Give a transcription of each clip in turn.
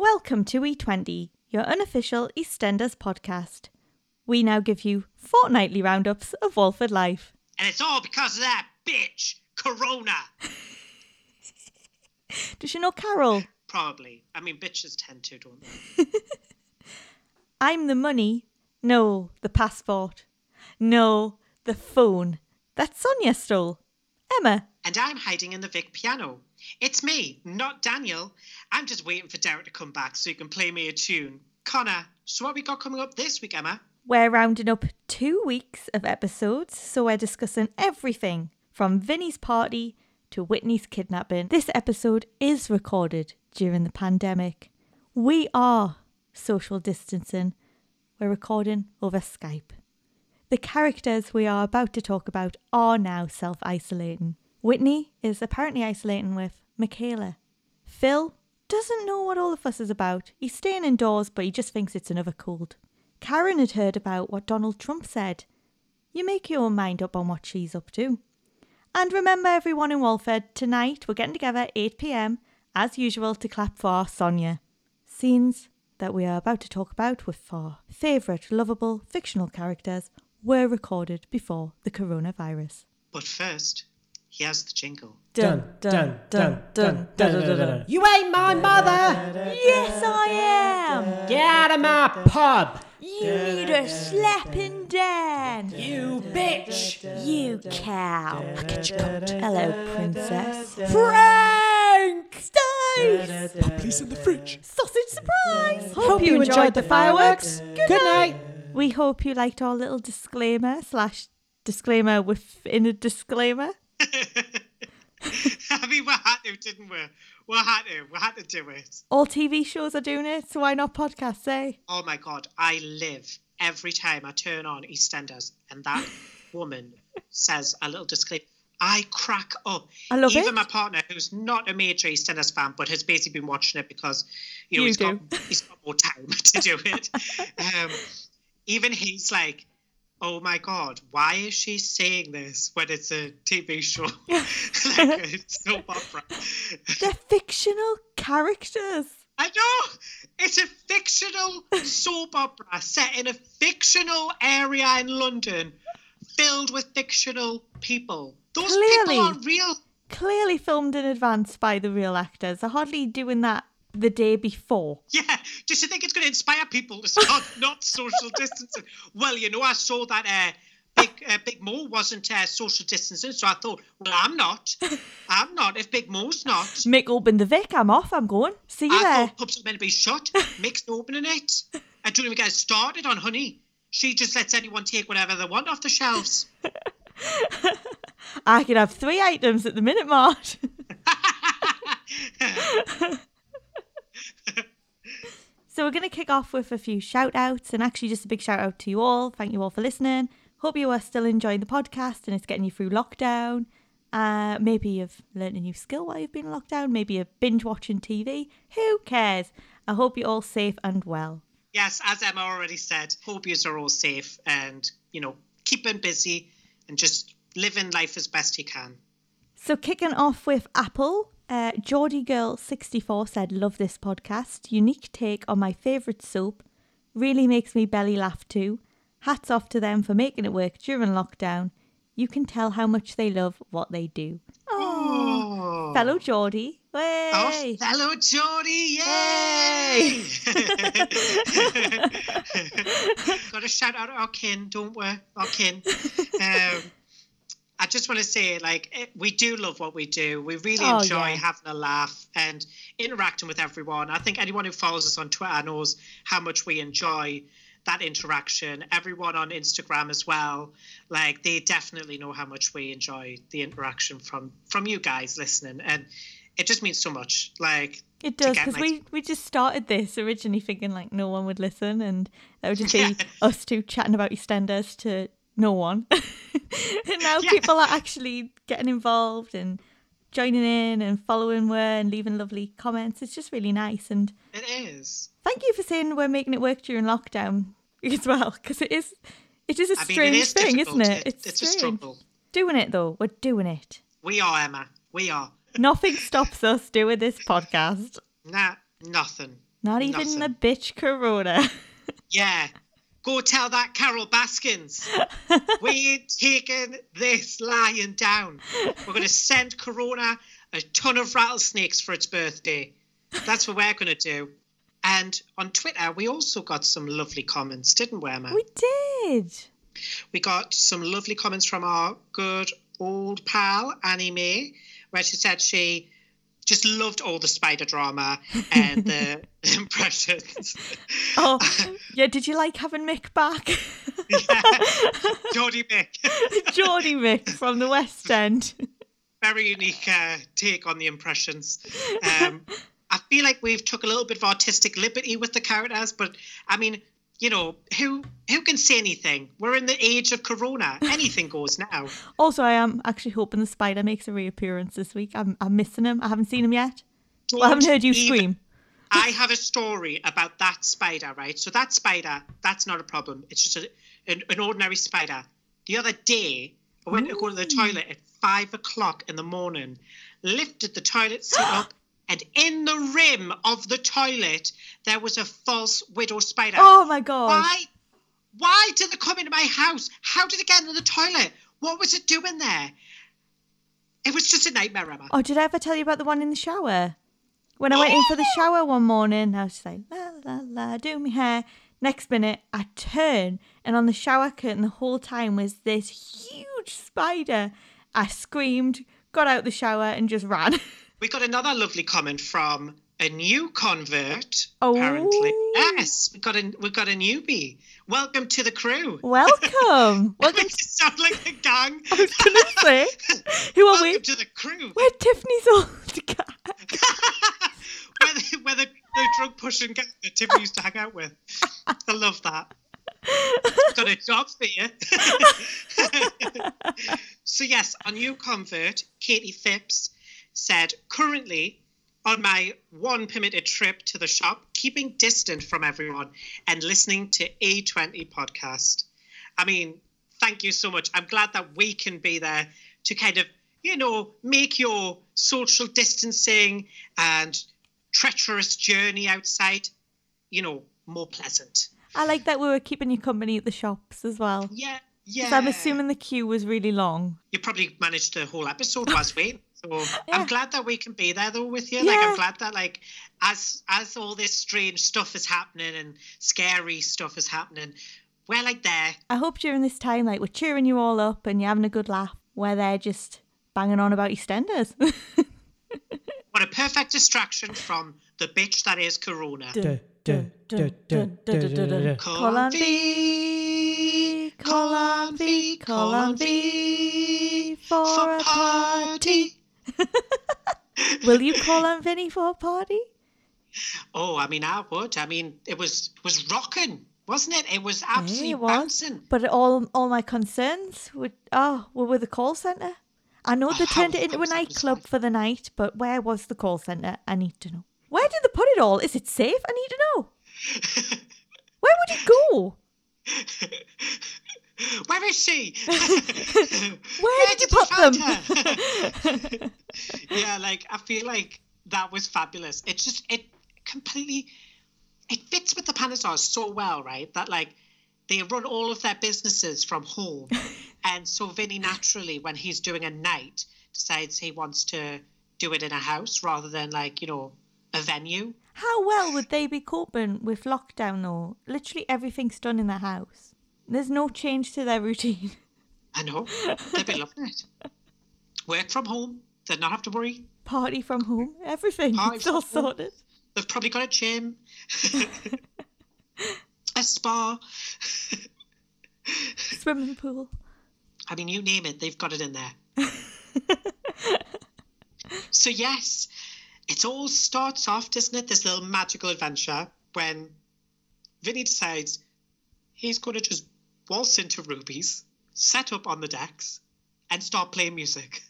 Welcome to E20, your unofficial EastEnders podcast. We now give you fortnightly roundups of Walford life. And it's all because of that bitch, Corona. Does she know Carol? Probably. I mean, bitches tend to, don't they? I'm the money. No, the passport. No, the phone. That Sonia stole. Emma. And I'm hiding in the Vic piano. It's me, not Daniel. I'm just waiting for Derek to come back so you can play me a tune. Connor, so what we got coming up this week, Emma? We're rounding up two weeks of episodes, so we're discussing everything from Vinny's party to Whitney's kidnapping. This episode is recorded during the pandemic. We are social distancing. We're recording over Skype. The characters we are about to talk about are now self isolating. Whitney is apparently isolating with Michaela. Phil doesn't know what all the fuss is about. He's staying indoors, but he just thinks it's another cold. Karen had heard about what Donald Trump said. You make your own mind up on what she's up to. And remember, everyone in Walford, tonight we're getting together 8 pm, as usual, to clap for Sonia. Scenes that we are about to talk about with our favourite lovable fictional characters were recorded before the coronavirus. But first, here's the jingle. Dun, dun, dun, dun, dun, dun, dun. You ain't my mother! Yes, I am! Get out of my pub! You need a slapping down! You bitch! You cow! Hello, princess. Frank! Stace! Puppy's in the fridge. Sausage surprise! Hope you enjoyed the fireworks. Good night. We hope you liked our little disclaimer slash disclaimer within a disclaimer. I mean, we had to, didn't we? We had to. We had to do it. All TV shows are doing it, so why not podcasts, eh? Oh my God, I live every time I turn on EastEnders and that woman says a little disclaimer. I crack up. I love Even it. my partner, who's not a major EastEnders fan, but has basically been watching it because you know You he's do. got he's got more time to do it. um, even he's like, "Oh my God, why is she saying this when it's a TV show like a soap opera?" They're fictional characters. I know it's a fictional soap opera set in a fictional area in London, filled with fictional people. Those Clearly. people aren't real. Clearly filmed in advance by the real actors. They're hardly doing that the day before. Yeah, just to think it's going to inspire people to start not social distancing. Well, you know, I saw that uh, Big uh, Big Mo wasn't uh, social distancing, so I thought, well, I'm not. I'm not. If Big Mo's not, Mick open the Vic. I'm off. I'm going. See you I there. thought pubs were meant to be shut. Mick's opening it. I don't even get started on Honey. She just lets anyone take whatever they want off the shelves. I could have three items at the minute mart. so we're going to kick off with a few shout outs and actually just a big shout out to you all. Thank you all for listening. Hope you are still enjoying the podcast and it's getting you through lockdown. Uh, maybe you've learned a new skill while you've been in lockdown. Maybe you're binge watching TV. Who cares? I hope you're all safe and well. yes, as Emma already said, hope yous are all safe and, you know, keeping busy and just living life as best you can. So kicking off with Apple, uh, Geordie Girl 64 said, "Love this podcast. Unique take on my favourite soap. Really makes me belly laugh too. Hats off to them for making it work during lockdown. You can tell how much they love what they do. Oh, fellow Geordie, way. oh fellow Geordie, yay! Got to shout out our kin, don't we? Our kin. Um, I just want to say, like, it, we do love what we do. We really Oh, enjoy yeah. having a laugh and interacting with everyone. I think anyone who follows us on Twitter knows how much we enjoy that interaction. Everyone on Instagram as well, like, they definitely know how much we enjoy the interaction from from you guys listening, and it just means so much. Like, It does because my- we, we just started this originally thinking like no one would listen and that would just be Yeah. us two chatting about EastEnders to no one. and now Yeah. people are actually getting involved and joining in and following we and leaving lovely comments. It's just really nice. And it is. thank you for saying we're making it work during lockdown as well because it is it is a I mean, strange is thing, difficult. isn't it? It- it's a struggle. Doing it though, we're doing it. We are Emma. We are. Nothing stops us doing this podcast. Nah, nothing. Not even Nothing. the bitch Corona. Yeah. Go tell that Carol Baskins. we ain't taking this lion down. We're going to send Corona a ton of rattlesnakes for its birthday. That's what we're going to do. And on Twitter, we also got some lovely comments, didn't we, Emma? we did. We got some lovely comments from our good old pal, Annie May, where she said she just loved all the spider drama and the impressions. Oh, yeah. Did you like having Mick back? yeah. Geordie Mick. Geordie Mick from the West End. Very unique uh, take on the impressions. Um, I feel like we've took a little bit of artistic liberty with the characters, but I mean, you know, who who can say anything? We're in the age of Corona. Anything goes now. Also, I am actually hoping the spider makes a reappearance this week. I'm, I'm missing him. I haven't seen him yet. Well, I haven't heard you even- scream. I have a story about that spider, right? So that spider, that's not a problem. It's just a, an, an ordinary spider. The other day, I went to go to the toilet at five o'clock in the morning, lifted the toilet seat up, and in the rim of the toilet, there was a false widow spider. Oh my god. Why? Why did it come into my house? How did it get into the toilet? What was it doing there? It was just a nightmare, Emma. Oh, did I ever tell you about the one in the shower? When I went in for the shower one morning, I was just like, la la la, do my hair. Next minute, I turn, and on the shower curtain the whole time was this huge spider. I screamed, got out the shower, and just ran. We got another lovely comment from a new convert. Oh. Apparently, yes, we got a we got a newbie. Welcome to the crew. Welcome. Welcome. To... sound like a gang. I was gonna say, who are Welcome we? to the crew. We're Tiffany's old guy. where the, where the, the drug pushing gang that Tiffany used to hang out with. I love that. Got a job for you. so yes, a new convert, Katie Phipps, said currently on my one permitted trip to the shop, keeping distant from everyone and listening to E20 podcast. I mean, thank you so much. I'm glad that we can be there to kind of, you know, make your social distancing and treacherous journey outside, you know, more pleasant. I like that we were keeping you company at the shops as well. Yeah, yeah. I'm assuming the queue was really long. you probably managed the whole episode whilst waiting. So Yeah. I'm glad that we can be there though with you. Like I'm glad that like as as all this strange stuff is happening and scary stuff is happening, we're like there. I hope during this time, like, we're cheering you all up and you're having a good laugh, where they're just banging on about EastEnders. What a perfect distraction from the bitch that is Corona. Call on V, call on V, call on V for a party. Will you call on Vinny for a party? Oh, I mean, I would. I mean, it was it was rocking, wasn't it? It was absolutely Yeah, it was. bouncing. But all all my concerns would oh were with the call centre. I know they Oh, turned it into a nightclub for the night, but where was the call centre? I need to know. Where did they put it all? Is it safe? I need to know. Where would it go? Where is she? Where did you put them? yeah, like I feel like that was fabulous. It just it completely it fits with the Panesars so well, right? That like they run all of their businesses from home, and so Vinny naturally, when he's doing a night, decides he wants to do it in a house rather than like you know a venue. How well would they be coping with lockdown though? Literally everything's done in the house. There's no change to their routine. I know they'd be loving it. Work from home, they'd not have to worry. Party from home, everything. Party it's all home. sorted. They've probably got a gym, a spa. Swimming pool. I mean, you name it, they've got it in there. so, yes, it all starts off, doesn't it? This little magical adventure when Vinny decides he's going to just waltz into Ruby's, set up on the decks, and start playing music.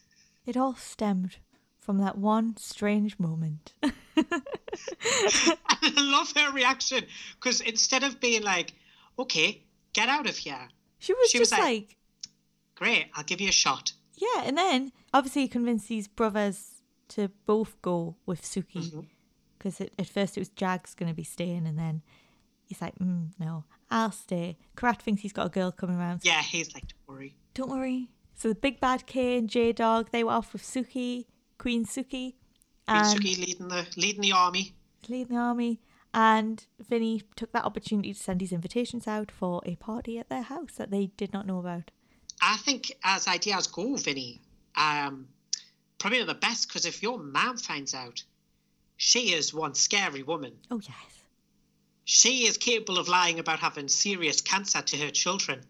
It all stemmed from that one strange moment. I love her reaction because instead of being like, okay, get out of here, she was She was like- like, great, I'll give you a shot. yeah, and then obviously he convinced these brothers to both go with Suki. Mm-hmm. because at first it was Jag's going to be staying, and then he's like, mm, no, I'll stay. Kheerat thinks he's got a girl coming around. Yeah, he's like, don't worry. Don't worry. So the big bad K and J Dog, they were off with Suki, Queen Suki, Queen and Suki leading the leading the army. leading the army. And Vinny took that opportunity to send his invitations out for a party at their house that they did not know about. I think as ideas go, Vinny, um, probably not the best because if your mom finds out, she is one scary woman. Oh yes. She is capable of lying about having serious cancer to her children.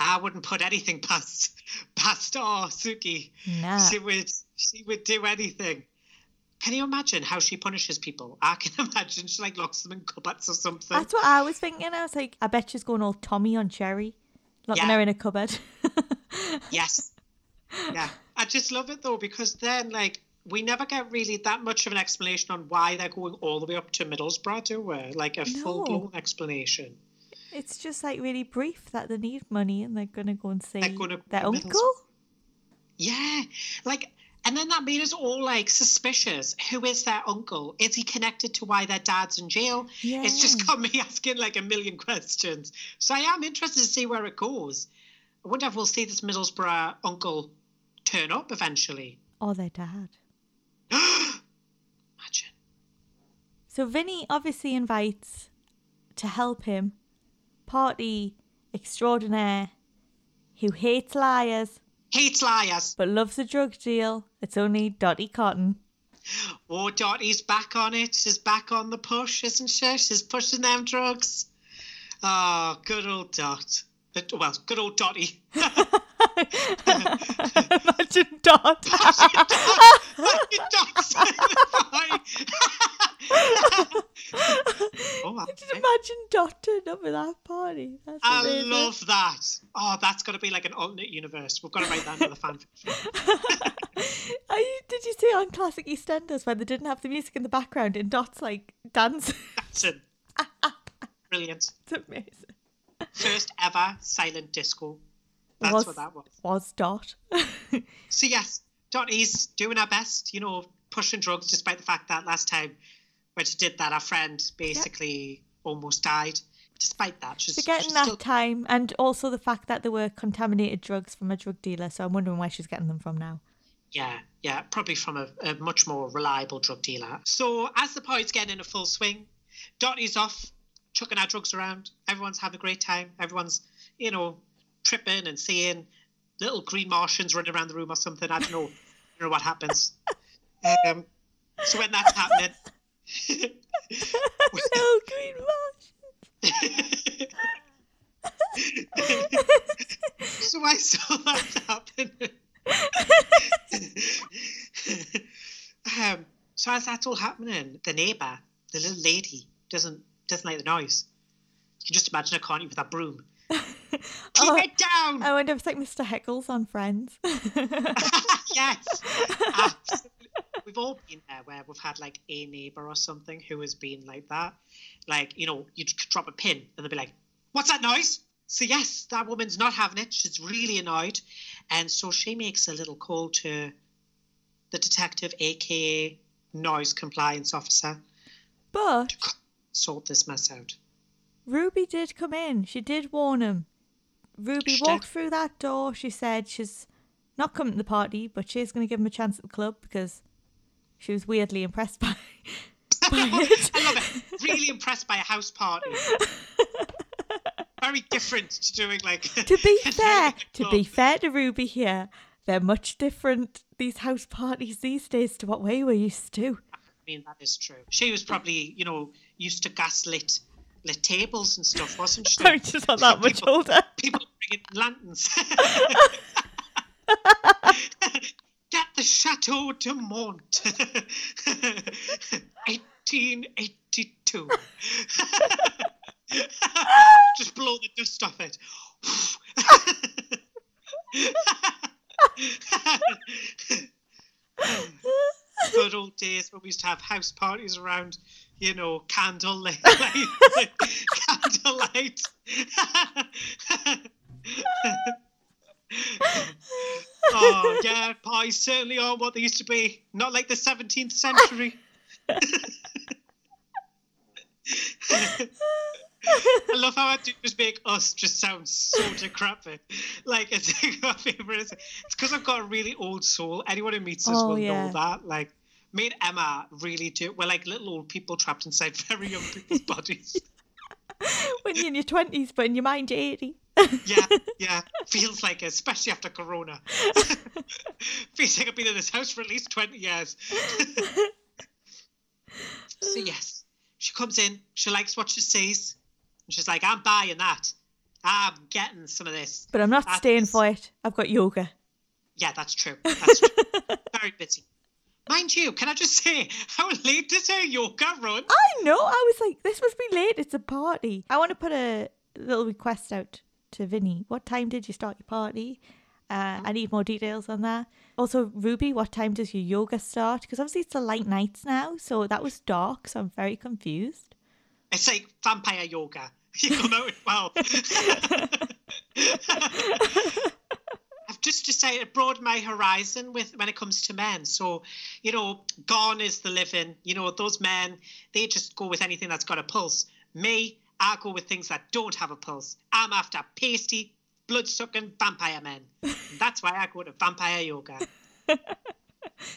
I wouldn't put anything past past oh Suki. Nah. She would she would do anything. Can you imagine how she punishes people? I can imagine she like locks them in cupboards or something. That's what I was thinking. I was like, I bet she's going all Tommy on Cherry, locking Yeah. her in a cupboard. Yes. Yeah. I just love it though because then like we never get really that much of an explanation on why they're going all the way up to Middlesbrough, do we? Like a No. full blown explanation. it's just like really brief that they need money and they're gonna go and see They're gonna go their uncle. Yeah. Like and then that made us all like suspicious. Who is their uncle? Is he connected to why their dad's in jail? Yeah. It's just got me asking like a million questions. So I am interested to see where it goes. I wonder if we'll see this Middlesbrough uncle turn up eventually. Or their dad. Imagine. So Vinny obviously invites to help him party extraordinaire who hates liars Hates liars. but loves a drug deal. It's only Dottie Cotton. Oh, Dottie's back on it. She's back on the push, isn't she? She's pushing them drugs. Oh, good old Dot. Well, good old Dottie. Imagine Dot. Dot's oh, Just okay. imagine Dot turning up at that party. That's I amazing. love that. Oh, that's got to be like an alternate universe. We've got to write that into the fan fiction. Are you, did you see on classic EastEnders when they didn't have the music in the background and Dot's like dancing? It. Brilliant. it's amazing. First ever silent disco. That's was, what that was. Was Dot. So yes, Dot is doing her best, you know, pushing drugs despite the fact that last time when she did that, our friend basically almost died. Despite that, she's, Forgetting she's that still time and also the fact that there were contaminated drugs from a drug dealer, so I'm wondering where she's getting them from now. yeah, yeah, probably from a, a much more reliable drug dealer. So as the party's getting in a full swing, Dottie's off chucking our drugs around. Everyone's having a great time. Everyone's, you know, tripping and seeing little green Martians running around the room or something. I don't know. I don't know what happens. Um, so when that's happening. Little green Martians. so I saw that happen. um, so as that's all happening, the neighbour, the little lady, doesn't doesn't like the noise. You can just imagine her, can't you, with that broom? Keep Oh, it down! Oh, I wonder if it's like Mr. Heckles on Friends. yes. Absolutely. We've all been there where we've had like a neighbour or something who has been like that. Like, you know, you drop a pin and they'll be like, What's that noise? So, yes, that woman's not having it. She's really annoyed. And so she makes a little call to the detective, aka noise compliance officer, but sort this mess out. Ruby did come in. She did warn him. Ruby She walked did. through that door. She said she's not coming to the party, but she's going to give him a chance at the club because she was weirdly impressed by, by it. I love it. Really impressed by a house party. Very different to doing like. to be fair, to be fair to Ruby here, they're much different. These house parties these days to what we were used to. I mean, that is true. She was probably, you know, used to gaslit lit tables and stuff, wasn't she? I'm just not that much People- older. People bringing lanterns. Get the Chateau de Mont. 1882. Just blow the dust off it. Good old days when we used to have house parties around, you know, candlelight. candlelight. oh yeah, pies certainly aren't what they used to be. Not like the 17th century. I love how I do just make us just sound so decrepit. Like it's my favorite. It's because I've got a really old soul. Anyone who meets us Oh, will yeah. know that. Like me and Emma really do. We're like little old people trapped inside very young people's bodies. when you're in your 20s, but in your mind, you're 80. Yeah, yeah. Feels like it, especially after Corona. Feels like I've been in this house for at least 20 years. so, yes, she comes in. She likes what she sees. And she's like, I'm buying that. I'm getting some of this. But I'm not That's- staying for it. I've got yoga. Yeah, that's true. That's true. Very busy. Mind you, can I just say, how late does her yoga run? I know. I was like, this must be late. It's a party. I want to put a little request out to Vinny. What time did you start your party? Uh, I need more details on that. Also, Ruby, what time does your yoga start? Because obviously it's the light nights now, so that was dark, so I'm very confused. It's like vampire yoga. You out with well. I've say it broadened my horizon with when it comes to men. So, you know, gone is the living. You know, those men, they just go with anything that's got a pulse. Me, I go with things that don't have a pulse. I'm after pasty, blood sucking vampire men. That's why I go to vampire yoga.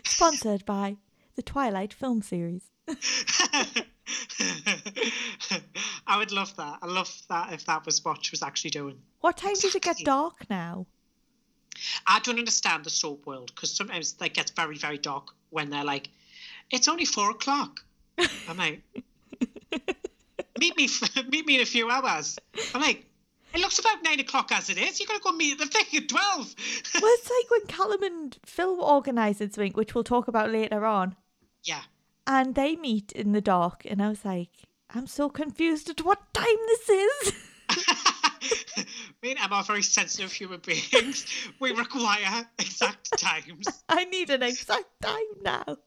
Sponsored by the Twilight film series. I would love that. I love that if that was what she was actually doing. What time does it get dark now? I don't understand the soap world because sometimes that gets very, very dark when they're like, "It's only four o'clock." I'm like, "Meet me, meet me in a few hours." I'm like, "It looks about nine o'clock as it is. You're going to go meet at the thing at 12. Well, it's like when Callum and Phil organise a drink, which we'll talk about later on, yeah, and they meet in the dark, and I was like, I'm so confused at what time this is. me and Emma are very sensitive human beings. We require exact times. I need an exact time now.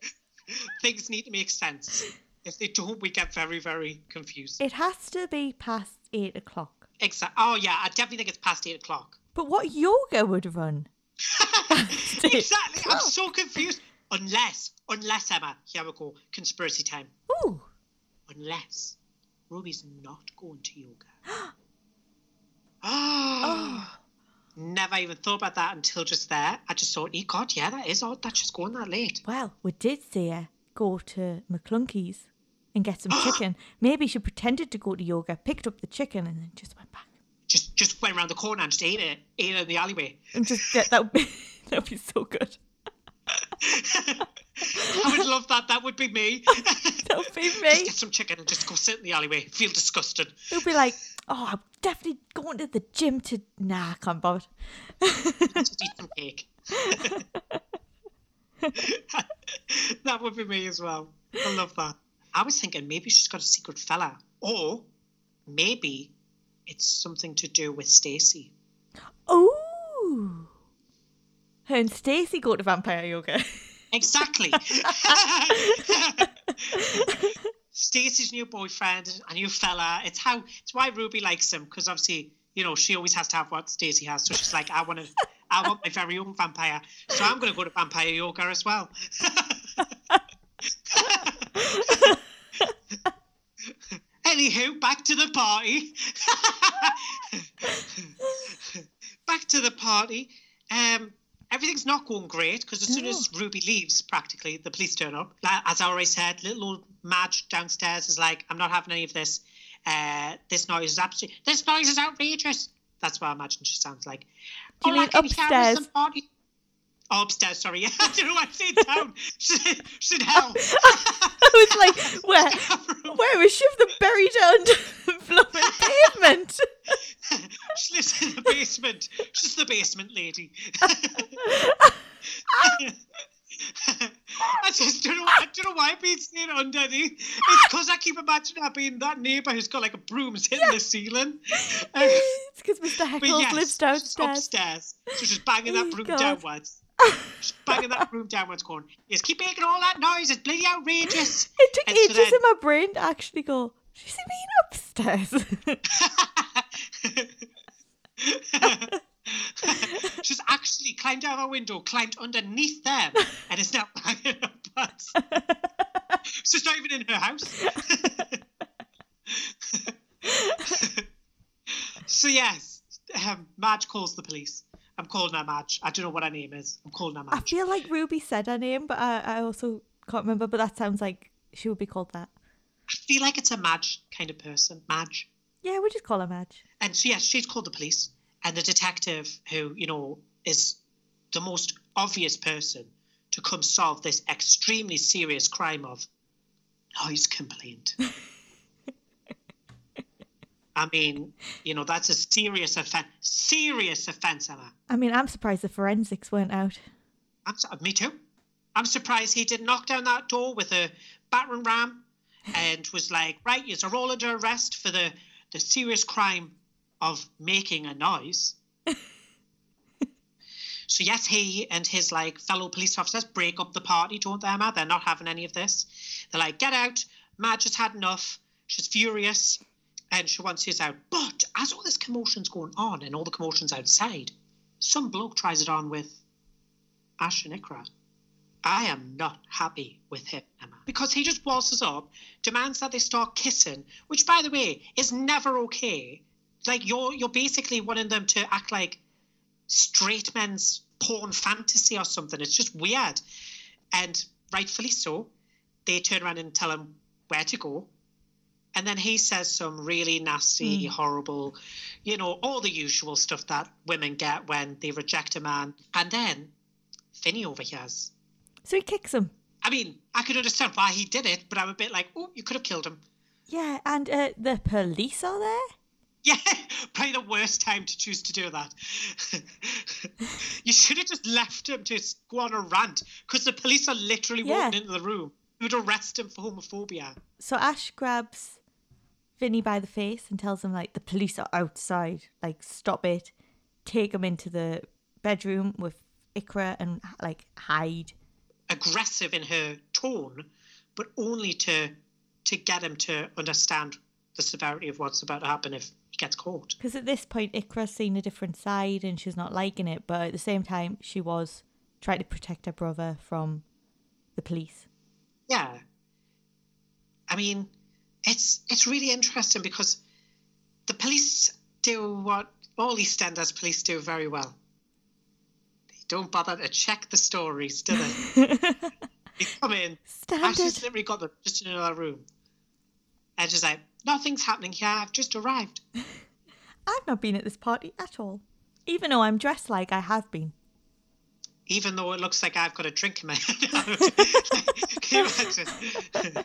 Things need to make sense. If they don't, we get very, very confused. It has to be past eight o'clock. Exact. Oh yeah, I definitely think it's past eight o'clock. But what yoga would run? exactly. I'm so confused. Unless, unless Emma, here we go. Conspiracy time. Ooh, Unless Ruby's not going to yoga. oh. Never even thought about that until just there. I just thought, oh God, yeah, that is odd. That's just going that late. well, we did see her go to McClunky's and get some chicken. Maybe she pretended to go to yoga, picked up the chicken, and then just went back. Just, just went around the corner and just ate it, ate it in the alleyway. And just that that would be, that would be so good. I would love that. That would be me. That would be Just me. get some chicken and just go sit in the alleyway. Feel disgusted. It would be like, oh, I'm definitely going to the gym to. Nah, I can't bother. Just eat some cake. that would be me as well. I love that. I was thinking maybe she's got a secret fella, or maybe it's something to do with Stacey. Oh, Her and Stacey go to vampire yoga. Exactly. Stacey's new boyfriend, a new fella. It's how it's why Ruby likes him because obviously you know she always has to have what Stacey has. So she's like, I want to, I want my very own vampire. So I'm going to go to vampire yoga as well. Anywho, back to the party. back to the party. Um, everything's not going great because as soon as Ruby leaves, practically the police turn up. As I already said, little old Madge downstairs is like, "I'm not having any of this. Uh, this noise is absolutely. This noise is outrageous." That's what I imagine she sounds like. Do you I mean is upstairs? Oh, upstairs. Sorry, I don't know why I said down. In hell. I was like, where? Where is she? The buried under the blooming pavement. she lives in the basement. She's the basement lady. I just don't know. I don't know why I'm being staying underneath. It's because I keep imagining her being that neighbour who's got like a broom hitting the ceiling. Uh, it's because Mr. Heckles yes, lives downstairs. upstairs, so she's banging that broom God. downwards. Just banging that room downwards, going, "Yes, keep making all that noise. It's bloody outrageous." It took and ages so then... in my brain to actually go. She's being upstairs. She's actually climbed out of our window, climbed underneath them, and is now banging up us. She's not even in her house. so yes, um, Madge calls the police. I'm calling her Madge. I don't know what her name is. I'm calling her Madge. I feel like Ruby said her name, but I, I also can't remember. But that sounds like she would be called that. I feel like it's a Madge kind of person. Madge. Yeah, we just call her Madge. And so yes, she's called the police, and the detective, who you know is the most obvious person to come solve this extremely serious crime of oh, noise complaint. I mean, you know, that's a serious offense. Serious offense, Emma. I mean, I'm surprised the forensics weren't out. I'm, me too. I'm surprised he didn't knock down that door with a battering ram and was like, right, you're all under arrest for the, the serious crime of making a noise. so yes, he and his like fellow police officers break up the party, don't they, Emma? They're not having any of this. They're like, get out. Madge has had enough. She's furious and she wants his out. But as all this commotion's going on and all the commotion's outside, some bloke tries it on with Ash and Iqra. I am not happy with him, Emma, because he just waltzes up, demands that they start kissing, which, by the way, is never okay. Like you're you're basically wanting them to act like straight men's porn fantasy or something. It's just weird, and rightfully so. They turn around and tell him where to go, and then he says some really nasty, horrible, you know, all the usual stuff that women get when they reject a man, and then Vinny overhears. So he kicks him. I mean, I could understand why he did it, but I'm a bit like, oh, you could have killed him. Yeah, and uh, the police are there. Yeah, probably the worst time to choose to do that. you should have just left him to go on a rant because the police are literally Yeah. walking into the room. You would arrest him for homophobia. So Ash grabs Vinny by the face and tells him like the police are outside. Like stop it. Take him into the bedroom with Iqra and like hide. Aggressive in her tone, but only to to get him to understand the severity of what's about to happen if he gets caught. Because at this point, Iqra's seen a different side and she's not liking it. But at the same time, she was trying to protect her brother from the police. Yeah. I mean, it's it's really interesting because the police do what all EastEnders police do very well. They don't bother to check the stories, do they? they come in. Ash has Standard. literally got them just in another room. And just like, nothing's happening here. I've just arrived. I've not been at this party at all. Even though I'm dressed like I have been. Even though it looks like I've got a drink in my hand. Can you imagine?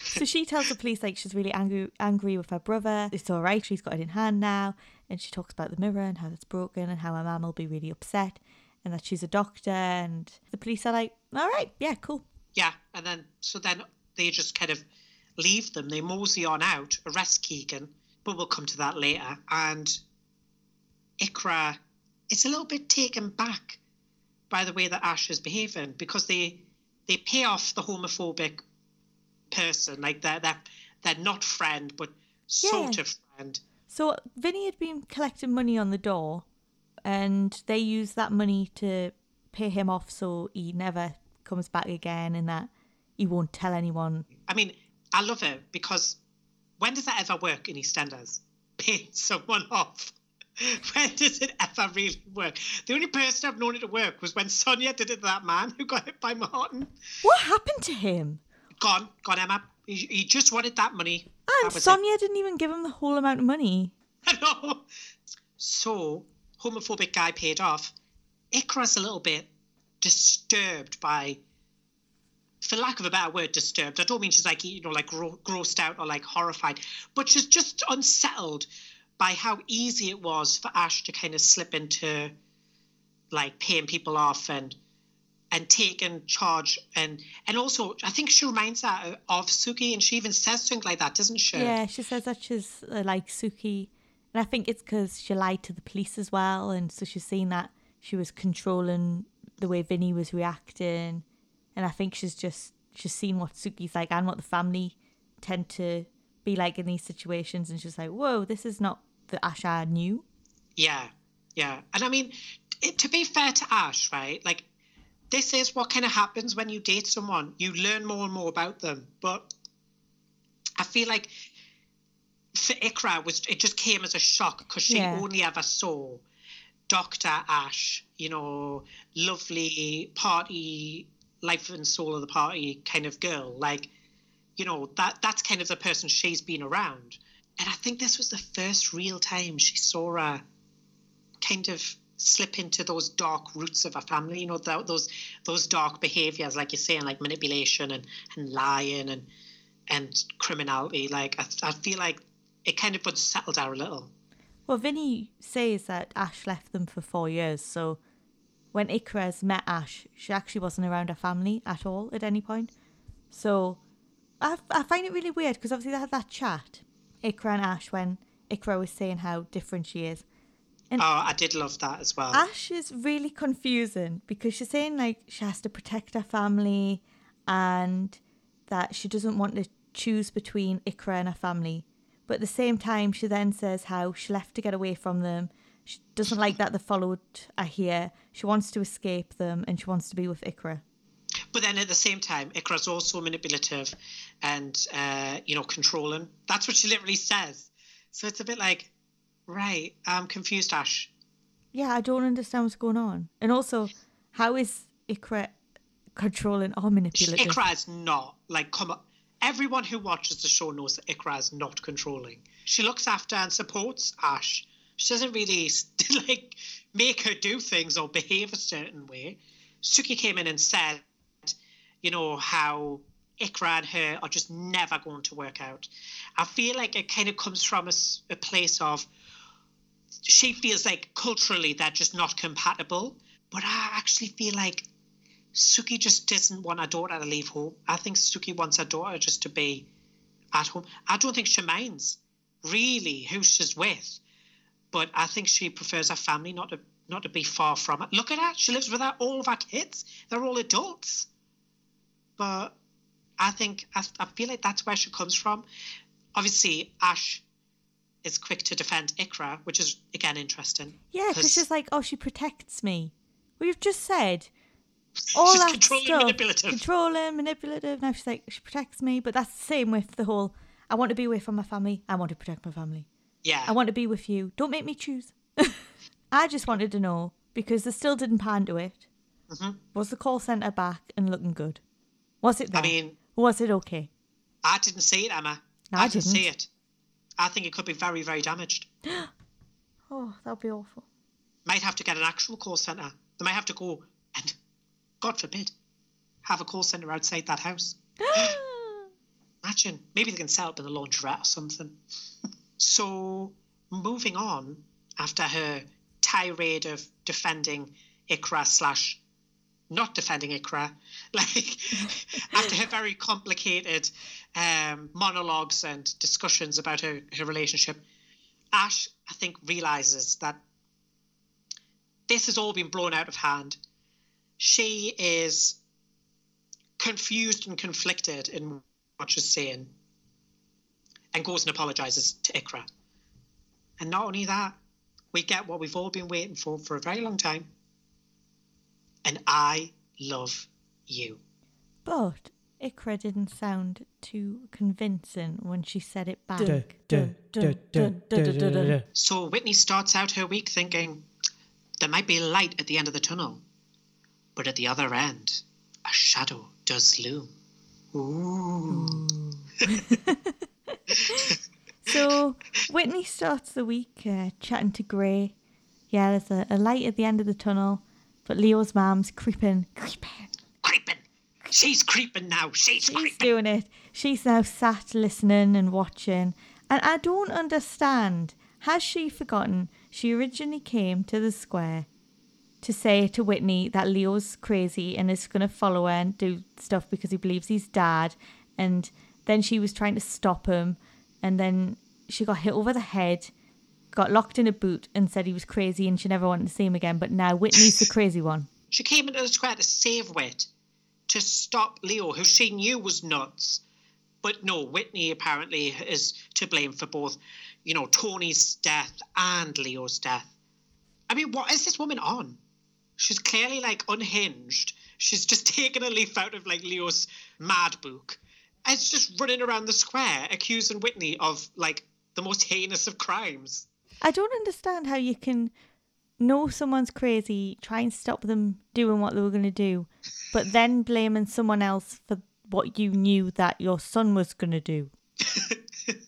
So she tells the police like she's really angry angry with her brother. It's all right, she's got it in hand now, and she talks about the mirror and how it's broken and how her mum will be really upset, and that she's a doctor. And the police are like, "All right, yeah, cool." Yeah, and then so then they just kind of leave them. They mosey on out, arrest Keegan, but we'll come to that later. And Iqra is a little bit taken back by the way that Ash is behaving because they they pay off the homophobic person, like they're they're, they're not friend, but sort Yeah. of friend. So Vinny had been collecting money on the door, and they use that money to pay him off so he never comes back again, and that he won't tell anyone. I mean, I love it because when does that ever work in EastEnders? Paying someone off. When does it ever really work? The only person I've known it to work was when Sonia did it to that man who got hit by Martin. What happened to him? Gone, gone, Emma. He, he just wanted that money. And That was it. Sonia didn't even give him the whole amount of money. I know. So, homophobic guy paid off. Iqra's a little bit disturbed by, for lack of a better word, disturbed. I don't mean she's like, you know, like gro- grossed out or like horrified, but she's just unsettled by how easy it was for Ash to kind of slip into like paying people off and and taking charge and and also I think she reminds her of Suki and she even says something like that, doesn't she? Yeah, she says that she's uh, like Suki, and I think it's because she lied to the police as well, and so she's seen that she was controlling the way Vinny was reacting, and I think she's just she's seen what Suki's like and what the family tend to be like in these situations, and she's like, "Whoa, this is not the Ash I knew." Yeah, yeah. And I mean, it, to be fair to Ash, right? Like, this is what kind of happens when you date someone. You learn more and more about them. But I feel like for Iqra was it just came as a shock because she Yeah. only ever saw Dr. Ash, you know, lovely party, life and soul of the party kind of girl. Like, you know, that that's kind of the person she's been around. And I think this was the first real time she saw her kind of slip into those dark roots of a family, you know, tho- those those dark behaviors, like you're saying, like manipulation and, and lying and and criminality. Like, I, I feel like it kind of unsettled her a little. Well, Vinny says that Ash left them for four years, so when Iqra's met Ash, she actually wasn't around her family at all at any point. So I, I find it really weird because obviously they had that chat, Iqra and Ash, when Iqra was saying how different she is. And- oh, I did love that as well. Ash is really confusing because she's saying like she has to protect her family and that she doesn't want to choose between Iqra and her family. But at the same time, she then says how she left to get away from them. She doesn't like that they followed her here. She wants to escape them and she wants to be with Iqra. But then at the same time, Iqra's also manipulative and, uh, you know, controlling. That's what she literally says. So it's a bit like, right, I'm confused, Ash. Yeah, I don't understand what's going on. And also, how is Iqra controlling or manipulating? Iqra is not, like, come on. Everyone who watches the show knows that Iqra is not controlling. She looks after and supports Ash. She doesn't really, like, make her do things or behave a certain way. Suki came in and said, you know, how Iqra and her are just never going to work out. I feel like it kind of comes from a, a place of she feels like culturally they're just not compatible. But I actually feel like Suki just doesn't want her daughter to leave home. I think Suki wants her daughter just to be at home. I don't think she minds really who she's with, but I think she prefers her family not to not to be far from it. Look at her; she lives with her, all of her kids. They're all adults. But I think I, I feel like that's where she comes from. Obviously, Ash is quick to defend Iqra, which is again interesting. Yeah, because 'cause she's like, oh, she protects me. We've just said all she's that controlling, stuff, manipulative. controlling, manipulative. Now she's like, she protects me, but that's the same with the whole. I want to be away from my family. I want to protect my family. yeah, I want to be with you. Don't make me choose. I just wanted to know because they still didn't pan to it. Mhm. Was the call centre back and looking good? Was it? There? I mean, was it okay? I didn't see it, Emma. I I, didn't see it. I think it could be very, very damaged. Oh, that'd be awful. Might have to get an actual call centre. They might have to go and, God forbid, have a call centre outside that house. Imagine. Maybe they can set up in a laundrette or something. so, moving on, after her tirade of defending Iqra slash not defending Iqra, like after her very complicated um, monologues and discussions about her, her relationship, Ash, I think, realizes that this has all been blown out of hand. She is confused and conflicted in what she's saying and goes and apologizes to Iqra. And not only that, we get what we've all been waiting for for a very long time. And I love you. But Iqra didn't sound too convincing when she said it back. So Whitney starts out her week thinking there might be light at the end of the tunnel, but at the other end, a shadow does loom. Ooh. So Whitney starts the week uh, chatting to Gray. Yeah, there's a, a light at the end of the tunnel, but Leo's mom's creeping, creeping. Creeping. She's creeping now. She's, She's creeping. doing it. She's now sat listening and watching. And I don't understand. Has she forgotten she originally came to the square to say to Whitney that Leo's crazy and is going to follow her and do stuff because he believes he's dad? And then she was trying to stop him. And then she got hit over the head, got locked in a boot, and said he was crazy and she never wanted to see him again. But now Whitney's the crazy one. She came into the square to save Whit, to stop Leo, who she knew was nuts. But no, Whitney apparently is to blame for both, you know, Tony's death and Leo's death. I mean, what is this woman on? She's clearly like unhinged. She's just taken a leaf out of like Leo's mad book. And it's just running around the square accusing Whitney of like the most heinous of crimes. I don't understand how you can know someone's crazy, try and stop them doing what they were going to do, but then blaming someone else for what you knew that your son was going to do.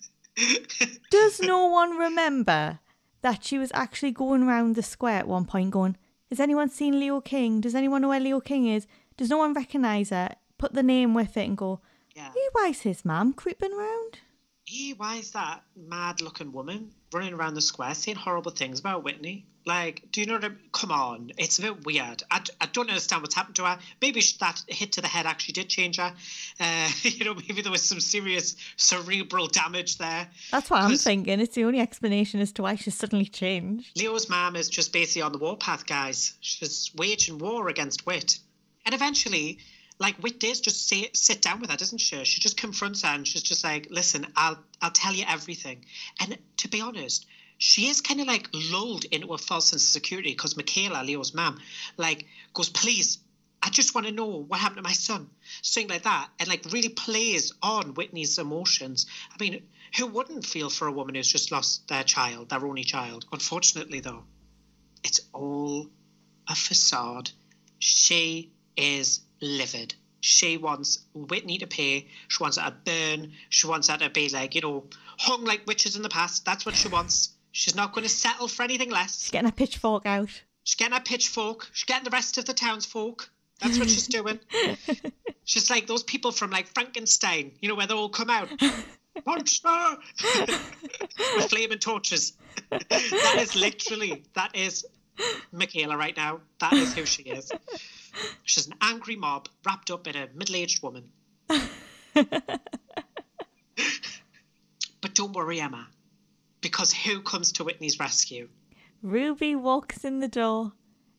Does no one remember that she was actually going around the square at one point going, Has anyone seen Leo King? Does anyone know where Leo King is? Does no one recognise her? Put the name with it and go, Yeah. Why is his mum creeping around? Hey, why is that mad looking woman running around the square saying horrible things about Whitney? Like, do you know what I mean? Come on, it's a bit weird. I, I don't understand what's happened to her. Maybe that hit to the head actually did change her. Uh, you know, maybe there was some serious cerebral damage there. That's what I'm thinking. It's the only explanation as to why she's suddenly changed. Leo's mom is just basically on the warpath, guys. She's waging war against Wit. And eventually, like Wit does just say, sit down with her, doesn't she? She just confronts her and she's just like, listen, I'll I'll tell you everything. And to be honest, she is kind of like lulled into a false sense of security because Michaela, Leo's mum, like goes, please, I just want to know what happened to my son. Something like that. And like really plays on Whitney's emotions. I mean, who wouldn't feel for a woman who's just lost their child, their only child? Unfortunately, though, it's all a facade. She is livid. She wants Whitney to pay. She wants her to burn. She wants her to be like, you know, hung like witches in the past. That's what she wants. She's not going to settle for anything less. She's getting a pitchfork out. She's getting her pitchfork. She's getting the rest of the townsfolk. That's what she's doing. she's like those people from like Frankenstein, you know, where they all come out. Monster! With flaming torches. that is literally, that is Michaela right now. That is who she is. She's an angry mob wrapped up in a middle aged woman. but don't worry, Emma, because who comes to Whitney's rescue? Ruby walks in the door.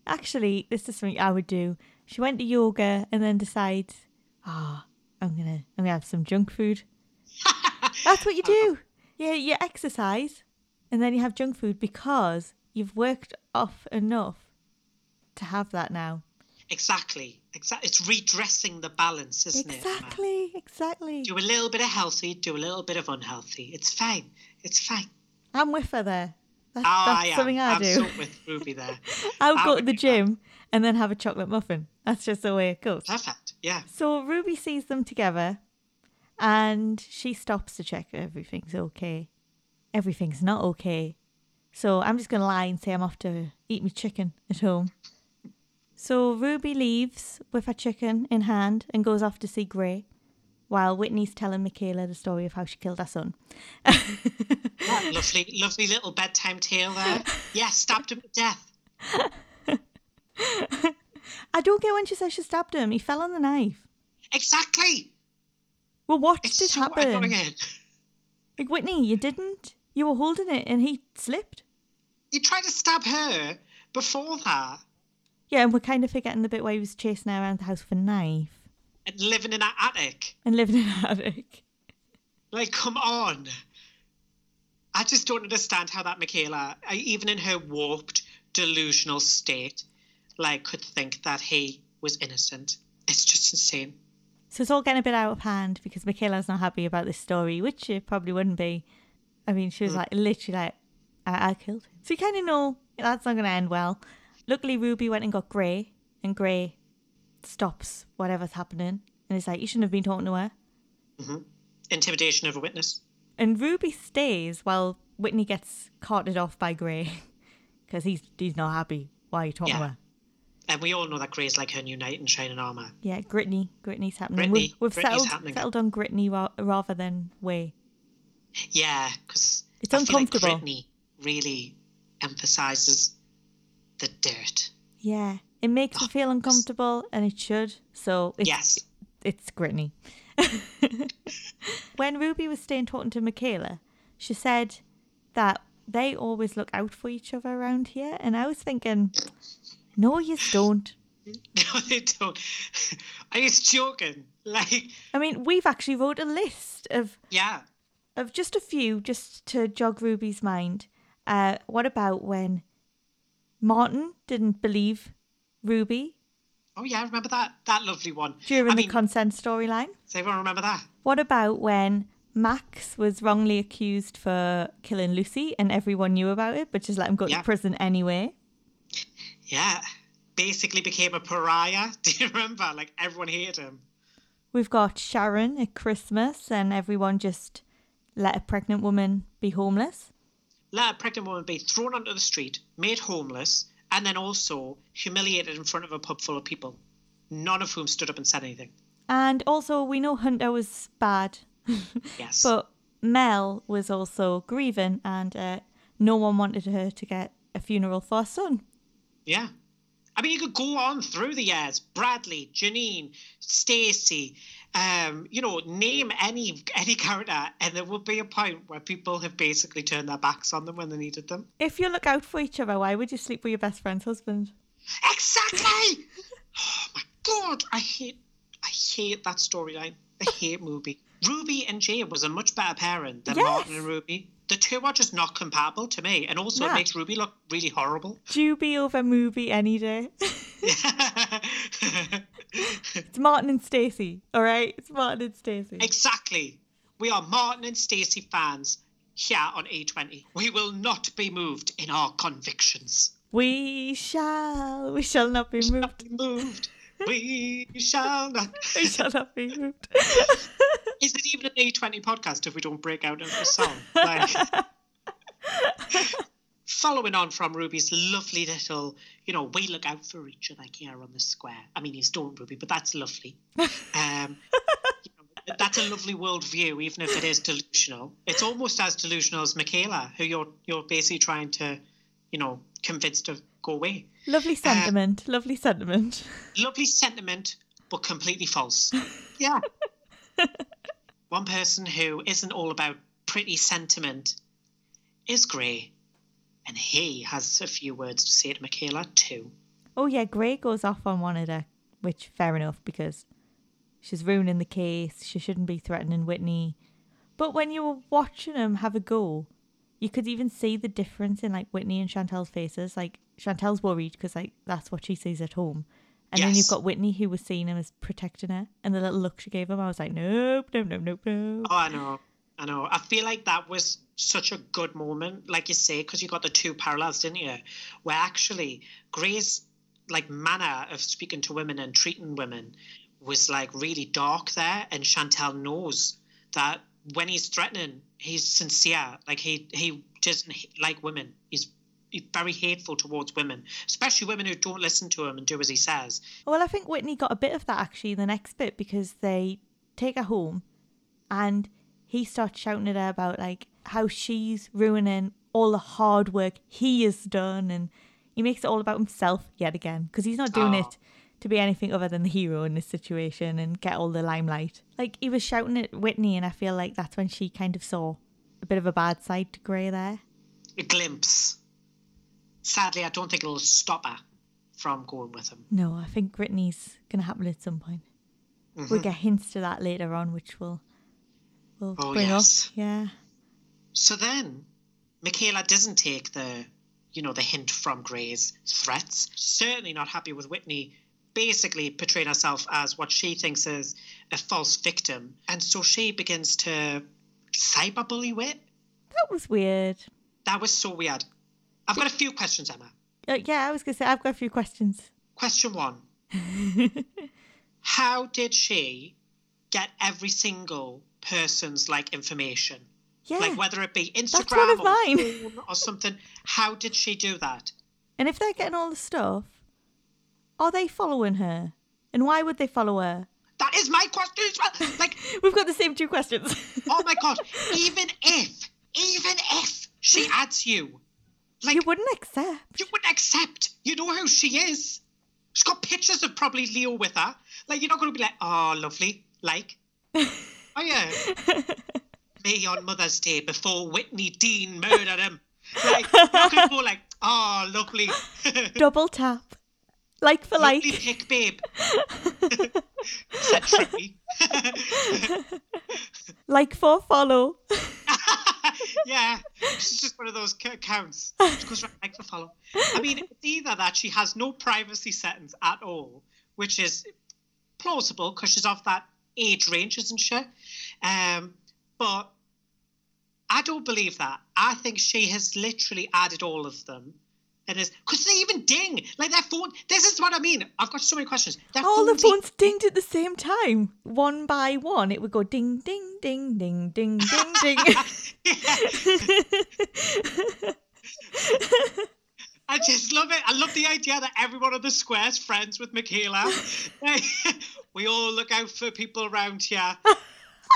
Actually, this is something I would do. She went to yoga and then decides, ah, I'm gonna, I'm gonna have some junk food. That's what you do. Yeah, you exercise, and then you have junk food because you've worked off enough to have that now. Exactly. Exactly. It's redressing the balance, isn't it? Exactly, exactly. Do a little bit of healthy, do a little bit of unhealthy. It's fine. It's fine. I'm with her there. That's, Oh, that's I am. something I I'm do. so with Ruby there. I'll I go to the gym and then have a chocolate muffin. That's just the way it goes. Perfect. Yeah. So Ruby sees them together and she stops to check everything's okay. Everything's not okay. So I'm just going to lie and say I'm off to eat my chicken at home. So Ruby leaves with her chicken in hand and goes off to see Gray while Whitney's telling Michaela the story of how she killed her son. Lovely, lovely little bedtime tale there. Yeah, stabbed him to death. I don't get when she says she stabbed him. He fell on the knife. Exactly. Well, what It's did so happen? Like, Whitney, you didn't. You were holding it and he slipped. He tried to stab her before that Yeah, and we're kind of forgetting the bit where he was chasing her around the house with a knife and living in that attic. and living in an attic. Like, come on. I just don't understand how that Michaela, even in her warped, delusional state, like, could think that he was innocent. It's just insane. So it's all getting a bit out of hand because Michaela's not happy about this story, which she probably wouldn't be. I mean, she was mm. like, literally like, I, I killed him. So you kind of know that's not going to end well. Luckily, Ruby went and got Gray, and Gray stops whatever's happening. And it's like, you shouldn't have been talking to her. Mm-hmm. Intimidation of a witness. And Ruby stays while Whitney gets carted off by Gray because he's, he's not happy. Why are you talking to her? And we all know that Gray's like her new knight in shining armour. Yeah, Gritney. Gritney's happening. Gritney. We've, we've settled, happening. settled on Gritney ra- rather than Way. Yeah, because It's I feel like uncomfortable. Brittany really emphasizes the dirt. Yeah, it makes Oh, her feel uncomfortable, and it should. So it's, Yes. it's Gritney. when Ruby was staying talking to Michaela, she said that they always look out for each other around here, and I was thinking, no, you don't. No, they don't. Are you joking? Like, I mean, we've actually wrote a list of yeah. of just a few just to jog Ruby's mind. Uh, what about when Martin didn't believe Ruby Oh yeah, I remember that that lovely one. during I the mean, consent storyline? does everyone remember that? What about when Max was wrongly accused for killing Lucy, and everyone knew about it, but just let him go Yeah. to prison anyway. Yeah. Basically became a pariah. Do you remember? Like everyone hated him. We've got Sharon at Christmas, and everyone just let a pregnant woman be homeless. Let a pregnant woman be thrown onto the street, made homeless, and then also humiliated in front of a pub full of people, none of whom stood up and said anything. And also, we know Hunter was bad, Yes. but Mel was also grieving, and uh, no one wanted her to get a funeral for her son. Yeah. I mean, you could go on through the years. Bradley, Janine, Stacey, um, you know, name any any character, and there will be a point where people have basically turned their backs on them when they needed them. If you look out for each other, why would you sleep with your best friend's husband? Exactly. oh my god, I hate, I hate that storyline. I hate Ruby. Ruby and Jay was a much better parent than Yes. Martin and Ruby. The two are just not compatible to me, and also Yeah. it makes Ruby look really horrible. Juby over movie any day. it's Martin and Stacey, all right? It's Martin and Stacey. Exactly. We are Martin and Stacey fans here on E20. We will not be moved in our convictions. We shall, we shall not be moved. Not be moved. We shall not. We shall not be moved. Is it even an E20 podcast if we don't break out into a song? Like, following on from Ruby's lovely little, you know, we look out for each other here on the square. I mean, he's don't Ruby, but that's lovely. Um, you know, that's a lovely worldview, even if it is delusional. It's almost as delusional as Michaela, who you're you're basically trying to, you know, convince to away. lovely uh, sentiment, lovely sentiment. Lovely sentiment, but completely false. Yeah. One person who isn't all about pretty sentiment is Gray. And he has a few words to say to Michaela, too. Oh yeah, Gray goes off on one of the, which fair enough because she's ruining the case. She shouldn't be threatening Whitney. But when you were watching him have a go, you could even see the difference in like Whitney and Chantelle's faces. Like Chantelle's worried because like that's what she sees at home, and then you've got Whitney who was seeing him as protecting her, and the little look she gave him, I was like, nope, nope, nope, nope, nope. Oh, I know. I know. I feel like that was such a good moment, like you say, because you got the two parallels, didn't you? Where actually Gray's like manner of speaking to women and treating women was like really dark there, and Chantelle knows that when he's threatening, he's sincere. Like he he doesn't like women. He's very hateful towards women, especially women who don't listen to him and do as he says. Well, I think Whitney got a bit of that actually the next bit because they take her home and he starts shouting at her about like how she's ruining all the hard work he has done and he makes it all about himself yet again because he's not doing Oh. it to be anything other than the hero in this situation and get all the limelight. Like he was shouting at Whitney and I feel like that's when she kind of saw a bit of a bad side to Gray there. A glimpse. Sadly, I don't think it'll stop her from going with him. No, I think Whitney's gonna happen at some point. Mm-hmm. We'll get hints to that later on, which we'll we'll Oh, bring yes. up. Yeah. So then, Michaela doesn't take the, you know, the hint from Gray's threats. Certainly not happy with Whitney basically portraying herself as what she thinks is a false victim. And so she begins to cyberbully Whit. That was weird. That was so weird. I've got a few questions, Emma. Uh, yeah, I was gonna say I've got a few questions. Question one How did she get every single person's like information? Yeah. Like whether it be Instagram or, or something. How did she do that? and if they're getting all the stuff, are they following her? And why would they follow her? That is my question as well. Like, We've got the same two questions. oh my god, even if, even if she adds you, like you wouldn't accept. you wouldn't accept. You know who she is. She's got pictures of probably Leo with her. Like, you're not going to be like, oh, lovely. Like, oh yeah, me on Mother's Day before Whitney Dean murdered him. Like, you're going to go like, oh, lovely. Double tap. Like for like. Lovely pick, babe. Like for follow. Yeah, she's just one of those accounts. She goes right like the follow. I mean, it's either that she has no privacy settings at all, which is plausible because she's of that age range, isn't she? Um, But I don't believe that. I think she has literally added all of them. And is because they even ding like their phone. This is what I mean. I've got so many questions. Their All the phones phones dinged at the same time, one by one. It would go ding, ding, ding, ding, ding, ding, ding. I just love it. I love the idea that everyone on the square's friends with Michaela. we all look out for people around here.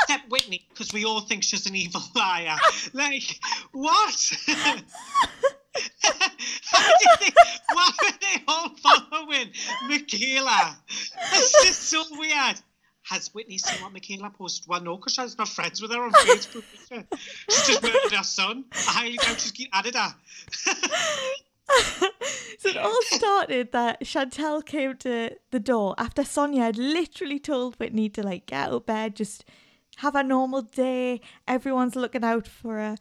Except Whitney, because we all think she's an evil liar. Like, what? Why are they all following Michaela? That's just so weird. Has Whitney seen what Michaela posted? Well, no, because she's not friends with her on Facebook. She's just murdered her son. I highly doubt she's get- added her. so it all started that Chantelle came to the door after Sonia had literally told Whitney to like get out of bed, just have a normal day. Everyone's looking out for her.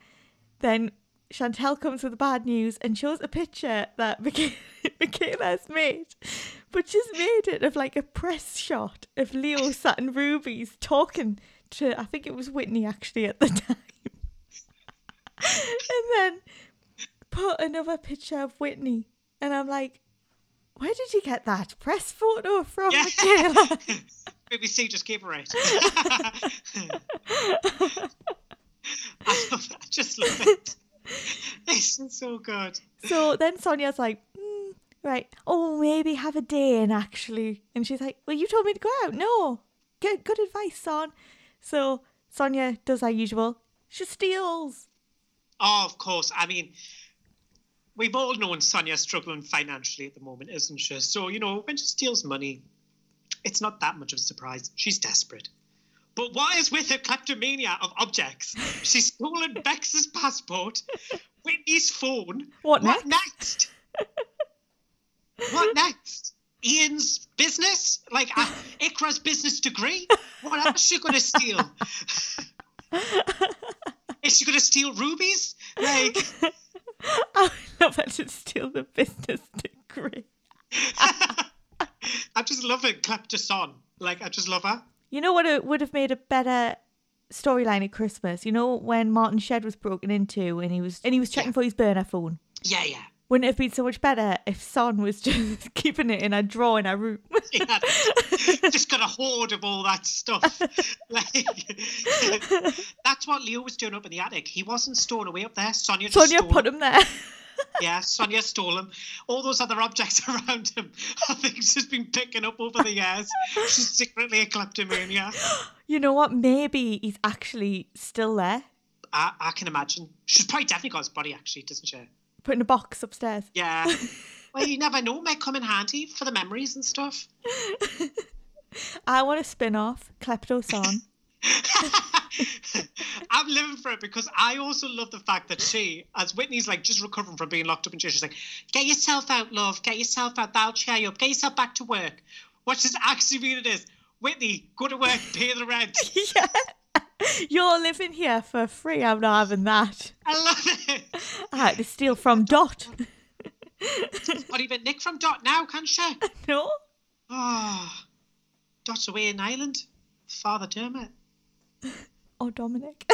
Then Chantelle comes with the bad news and shows a picture that Michaela, has made, but she's made it of like a press shot of Leo sat in Ruby's talking to, I think it was Whitney actually at the time. and then put another picture of Whitney. And I'm like, where did you get that press photo from, Yeah. Michaela? BBC just gave her it. I, love. I just love it. It's just so good. so then Sonia's like, mm, right, oh, maybe have a day in actually. And she's like, well, you told me to go out. No, good, good advice, Son. So Sonia does her usual. She steals. Oh, of course. I mean, we've all known Sonia's struggling financially at the moment, isn't she? So, you know, when she steals money, it's not that much of a surprise. She's desperate. But what is with her kleptomania of objects? She's stolen Bex's passport, Whitney's phone. What What next? what next? Ian's business? Like uh, Iqra's business degree? What else is she going to steal? is she going to steal rubies? Like, I would love her to steal the business degree. I just love it. Kleptoson. Like, I just love her. You know what it would have made a better storyline at Christmas? You know when Martin shed was broken into and he was and he was checking Yeah. for his burner phone. Yeah, yeah. Wouldn't it have been so much better if Son was just keeping it in a drawer in a room? Yeah, just got a hoard of all that stuff. Like, that's what Leo was doing up in the attic. He wasn't storing away up there. Sonia just Sonia put him there. Yeah, Sonia stole them. All those other objects around him, I think she's been picking up over the years. She's secretly a kleptomaniac. you know what? Maybe he's actually still there, I, I can imagine. She's probably definitely got his body, actually, doesn't she? put in a box upstairs. Yeah. well, you never know. It Might come in handy for the memories and stuff. I want a spin off, Klepto Son. I'm living for it because I also love the fact that she, as Whitney's like just recovering from being locked up in jail, she's like, "Get yourself out, love. Get yourself out. That'll cheer you up. Get yourself back to work." What does actually mean it is, Whitney, go to work, pay the rent. yeah. You're living here for free. I'm not having that. I love it. I had to steal from Dot. Not even Nick from Dot now, can she? no? Oh, Dot's away in Ireland. Father Dermot. Or Dominic.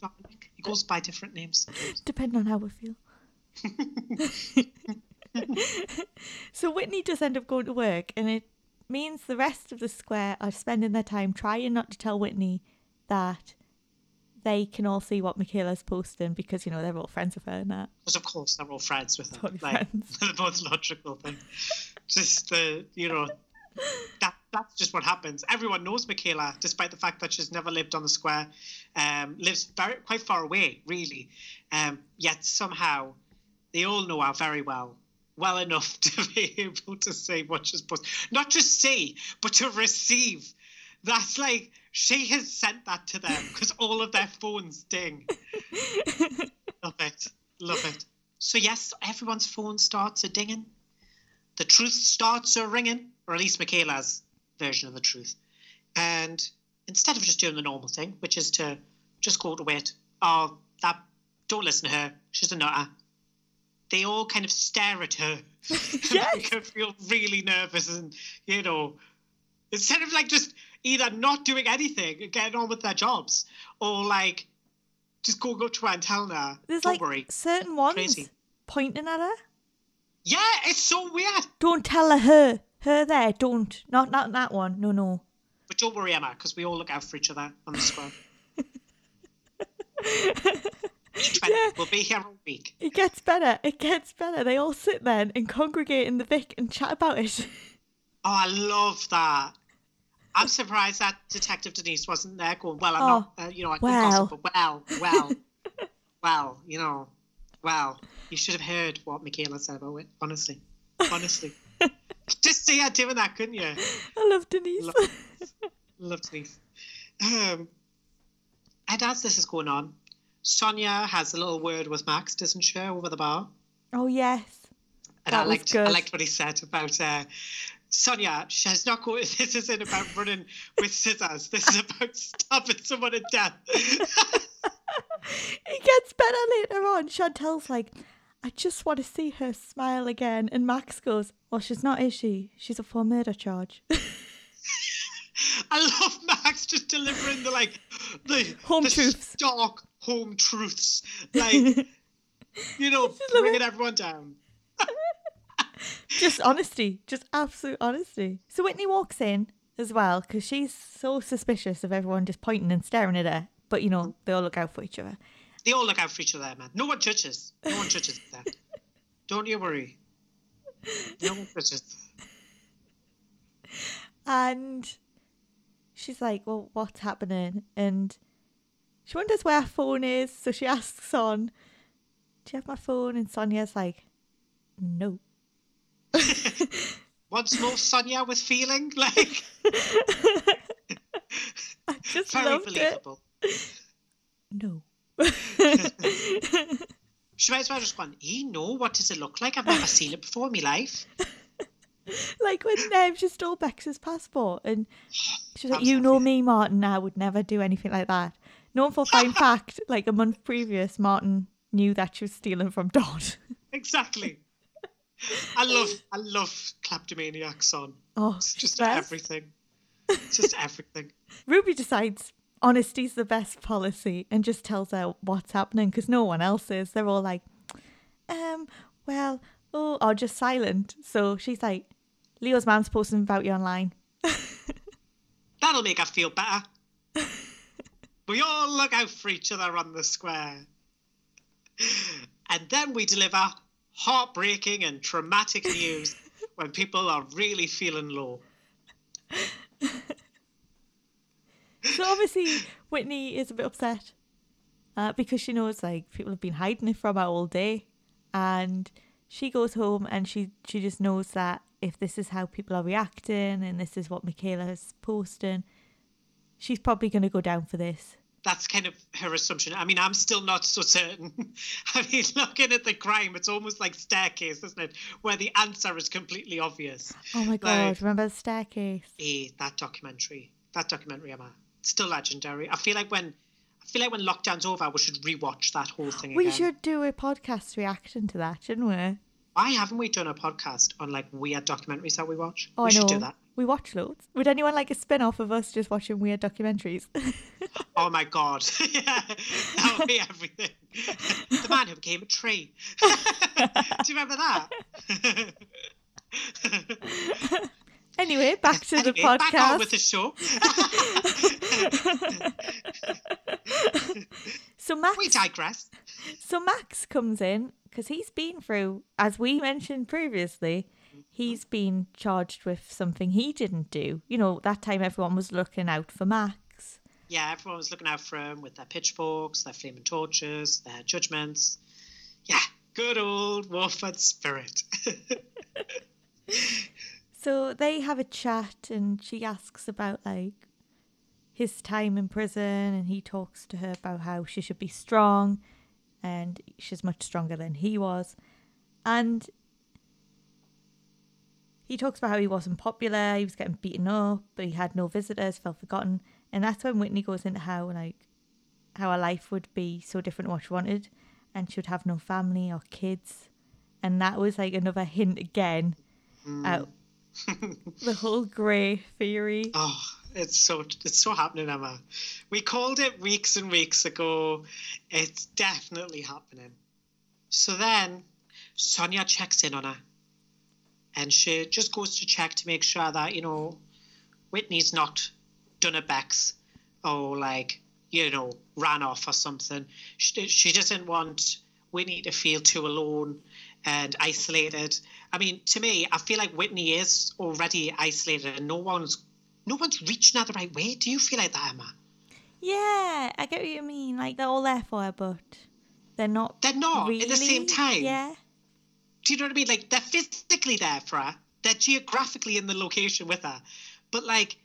Dominic. He goes by different names. Depending on how we feel. so Whitney does end up going to work, and it means the rest of the square are spending their time trying not to tell Whitney that they can all see what Michaela's posting because, you know, they're all friends with her and that. Because of course they're all friends with her. Totally like friends. the most logical thing. Just the you know that that's just what happens. Everyone knows Michaela, despite the fact that she's never lived on the square, um, lives very quite far away, really. Um, yet somehow they all know her very well. Well enough to be able to say what she's supposed not just say, but to receive. That's like she has sent that to them because all of their phones ding. Love it. Love it. So, yes, everyone's phone starts a dinging. The truth starts a ringing, or at least Michaela's version of the truth. And instead of just doing the normal thing, which is to just go to wait, oh, that, don't listen to her, she's a nutter. They all kind of stare at her. Yes. make her feel really nervous and, you know, instead of like just either not doing anything and getting on with their jobs, or like just go up to her and telling her, There's "Don't like worry." certain ones Crazy. pointing at her. Yeah, it's so weird. Don't tell her her. Her there. Don't. Not not that one. No, no. But don't worry, Emma, because we all look out for each other on the square. Yeah. We'll be here all week. It gets better. It gets better. They all sit there and congregate in the Vic and chat about it. Oh, I love that. I'm surprised that Detective Denise wasn't there going, well, I'm Oh, not, uh, you know, I can well. gossip, but well, well, well, you know, well, you should have heard what Michaela said about it, honestly. Honestly. Just see her doing that, couldn't you? I love Denise. Love, love Denise. Um, and as this is going on, Sonia has a little word with Max, doesn't she, over the bar? oh yes. And That I liked, I liked what he said about uh, Sonia. She's not going. This isn't about running with scissors. This is about stopping someone to death. It gets better later on. Chantelle's like, I just want to see her smile again. And Max goes, Well, she's not, is she? She's up for a murder charge. I love Max just delivering the like the Home the truths. stock home truths, like you know, bringing everyone down. just honesty. Just absolute honesty. So Whitney walks in as well because she's so suspicious of everyone just pointing and staring at her. But, you know, they all look out for each other. They all look out for each other, man. No one judges. No one judges that. Don't you worry. No one judges. And she's like, Well, what's happening? And she wonders where her phone is. So she asks Son, Do you have my phone? And Sonia's like, No. Once more, Sonia with feeling, like I just very loved it. No. She might as well just gone, you know, what does it look like? I've never seen it before in my life. like when um, she stole Bex's passport and she was like, You know me, Martin, I would never do anything like that. Known for fine fact, like a month previous, Martin knew that she was stealing from Dot. Exactly. I love, I love kleptomaniac son. Oh, It's just best. everything. It's just everything. Ruby decides honesty's the best policy and just tells her what's happening because no one else is. They're all like, um, well, oh, or just silent. So she's like, Leo's man's posting about you online. That'll make her feel better. we all look out for each other on the square. And then we deliver heartbreaking and traumatic news when people are really feeling low. So obviously Whitney is a bit upset uh, because she knows like people have been hiding it from her all day, and she goes home and she she just knows that if this is how people are reacting and this is what Michaela is posting, she's probably going to go down for this. That's kind of her assumption. I mean, I'm still not so certain. I mean, looking at the crime, it's almost like staircase, isn't it? Where the answer is completely obvious. Oh my god! Like- remember the staircase? Eh, that documentary. That documentary, Emma. Still legendary. I feel like when I feel like when lockdown's over, we should rewatch that whole thing We again. should do a podcast reaction to that, shouldn't we? Why haven't we done a podcast on like weird documentaries that we watch? Oh, we I should know. do that. We watch loads. Would anyone like a spin off of us just watching weird documentaries? Oh my god. yeah, that would be everything. the man who became a tree. do you remember that? Anyway, back to the Anyway, Back on podcast. with the show. so Max we digress. So Max comes in because he's been through, as we mentioned previously, he's been charged with something he didn't do. You know, that time everyone was looking out for Max. Yeah, everyone was looking out for him with their pitchforks, their flaming torches, their judgments. Yeah, good old Walford spirit. So they have a chat and she asks about like his time in prison and he talks to her about how she should be strong and she's much stronger than he was. And he talks about how he wasn't popular, he was getting beaten up, but he had no visitors, felt forgotten. And that's when Whitney goes into how like how her life would be so different to what she wanted and she would have no family or kids. And that was like another hint again hmm. at the whole grey theory. oh, it's so it's so happening, Emma. We called it weeks and weeks ago. It's definitely happening. So then Sonia checks in on her. And she just goes to check to make sure that, you know, Whitney's not done a Bex or like, you know, ran off or something. She, she doesn't want Whitney to feel too alone and isolated. I mean, to me, I feel like Whitney is already isolated and no one's no one's reaching her the right way. Do you feel like that, Emma? Yeah, I get what you mean. Like they're all there for her, but they're not. They're not really. at the same time. Yeah. Do you know what I mean? Like they're physically there for her. They're geographically in the location with her. But like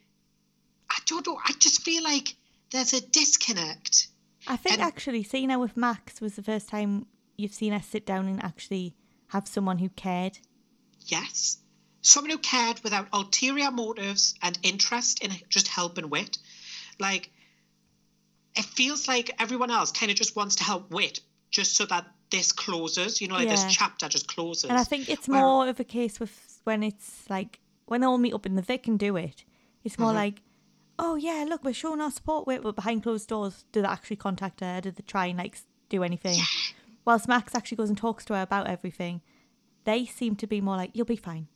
I don't know, I just feel like there's a disconnect. I think And- actually seeing her with Max was the first time you've seen her sit down and actually have someone who cared. Yes. Someone who cared without ulterior motives and interest in just helping Wit. Like, it feels like everyone else kind of just wants to help Wit just so that this closes, you know, like Yeah. this chapter just closes. And I think it's Where- more of a case with when it's like when they all meet up in the Vic and do it. It's more Mhm. like, oh yeah, look, we're showing our support. Wait, but behind closed doors, do they actually contact her? Do they try and like do anything? Whilst Max actually goes and talks to her about everything, they seem to be more like, you'll be fine.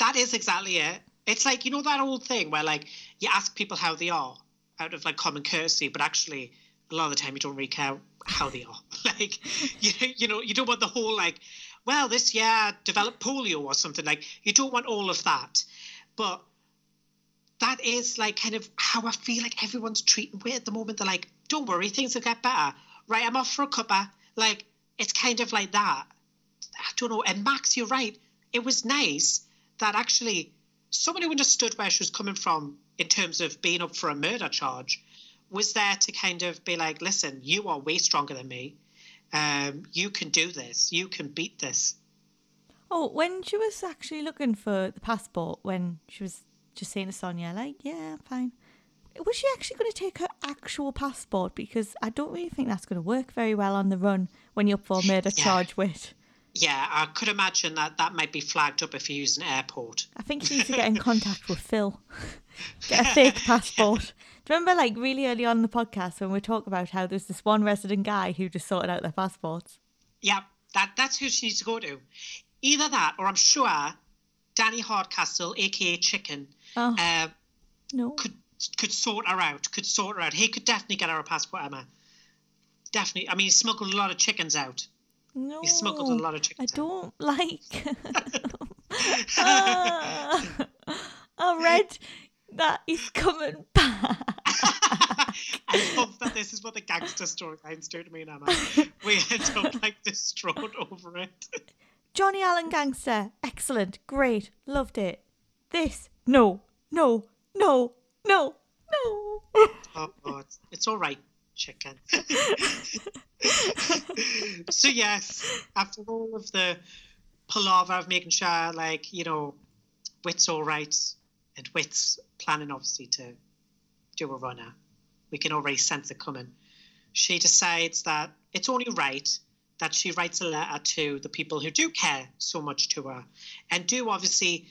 That is exactly it. It's like, you know, that old thing where, like, you ask people how they are out of, like, common courtesy, but actually, a lot of the time, you don't really care how they are. like, you, you know, you don't want the whole, like, well, this year developed polio or something. Like, you don't want all of that. But that is, like, kind of how I feel like everyone's treating me at the moment. They're like, don't worry, things will get better. Right, I'm off for a cuppa. Like, it's kind of like that. I don't know. And Max, you're right. It was nice that actually someone who understood where she was coming from in terms of being up for a murder charge was there to kind of be like, listen, you are way stronger than me. Um, you can do this. You can beat this. Oh, when she was actually looking for the passport, when she was just saying to Sonia, like, yeah, fine. Was she actually going to take her actual passport? Because I don't really think that's going to work very well on the run when you're up for a murder Yeah. charge with. Yeah, I could imagine that that might be flagged up if you use an airport. I think she needs to get in contact with Phil. Get a fake passport. Do you remember, like, really early on in the podcast when we talked about how there's this one resident guy who just sorted out their passports? Yeah, that that's who she needs to go to. Either that, or I'm sure Danny Hardcastle, aka Chicken, Oh, uh, no. could could sort her out. Could sort her out. He could definitely get her a passport, Emma. Definitely. I mean, he smuggled a lot of chickens out. No. He smuggled a lot of I chickens. out. don't like. Ah, I read that he's coming back. I love that this is what the gangster storylines do to me and. We end up like distraught over it. Johnny Allen Gangster. Excellent. Great. Loved it. This. No. No. No. No. No. Oh God, it's all right, chicken. so yes, after all of the palaver of making sure, like you know, Wit's all right, and Wit's planning obviously to do a runner. We can already sense it coming. She decides that it's only right that she writes a letter to the people who do care so much to her, and do obviously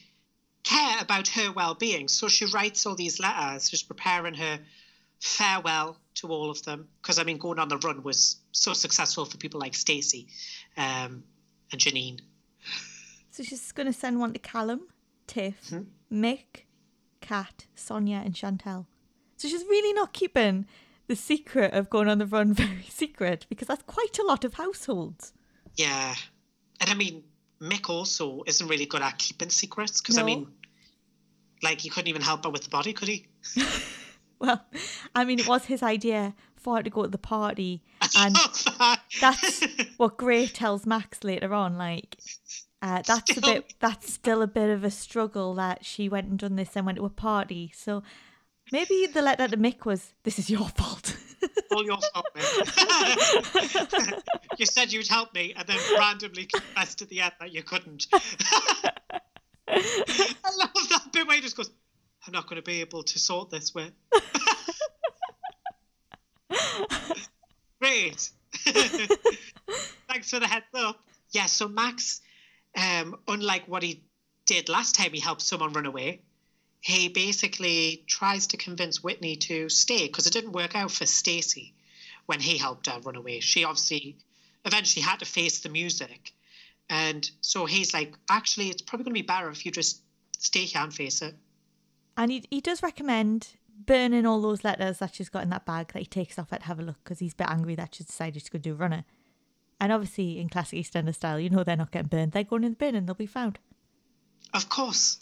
care about her well-being. So she writes all these letters, just preparing her farewell to all of them. Because I mean, going on the run was so successful for people like Stacey um, and Janine. So she's going to send one to Callum, Tiff, Hmm? Mick, Kat, Sonia, and Chantelle. So she's really not keeping the secret of going on the run very secret because that's quite a lot of households. Yeah, and I mean, Mick also isn't really good at keeping secrets. Because I mean, like he couldn't even help her with the body, could he? Well, I mean, it was his idea for her to go to the party, and that. that's what Gray tells Max later on. Like, uh, that's a Still- bit. That's still a bit of a struggle that she went and done this and went to a party. So maybe the letter to Mick was, "This is your fault." all your fault, Mick. you said you'd help me, and then randomly confessed at the end that you couldn't. I love that bit where he just goes, "I'm not going to be able to sort this with." Great. Thanks for the heads up. Yeah, so Max, um, unlike what he did last time he helped someone run away, he basically tries to convince Whitney to stay because it didn't work out for Stacey when he helped her run away. She obviously eventually had to face the music. And so he's like, actually, it's probably going to be better if you just stay here and face it. And he, he does recommend burning all those letters that she's got in that bag that he takes off at have a look because he's a bit angry that she's decided to go do a runner. And obviously, in classic EastEnders style, you know they're not getting burned. They're going in the bin and they'll be found. Of course.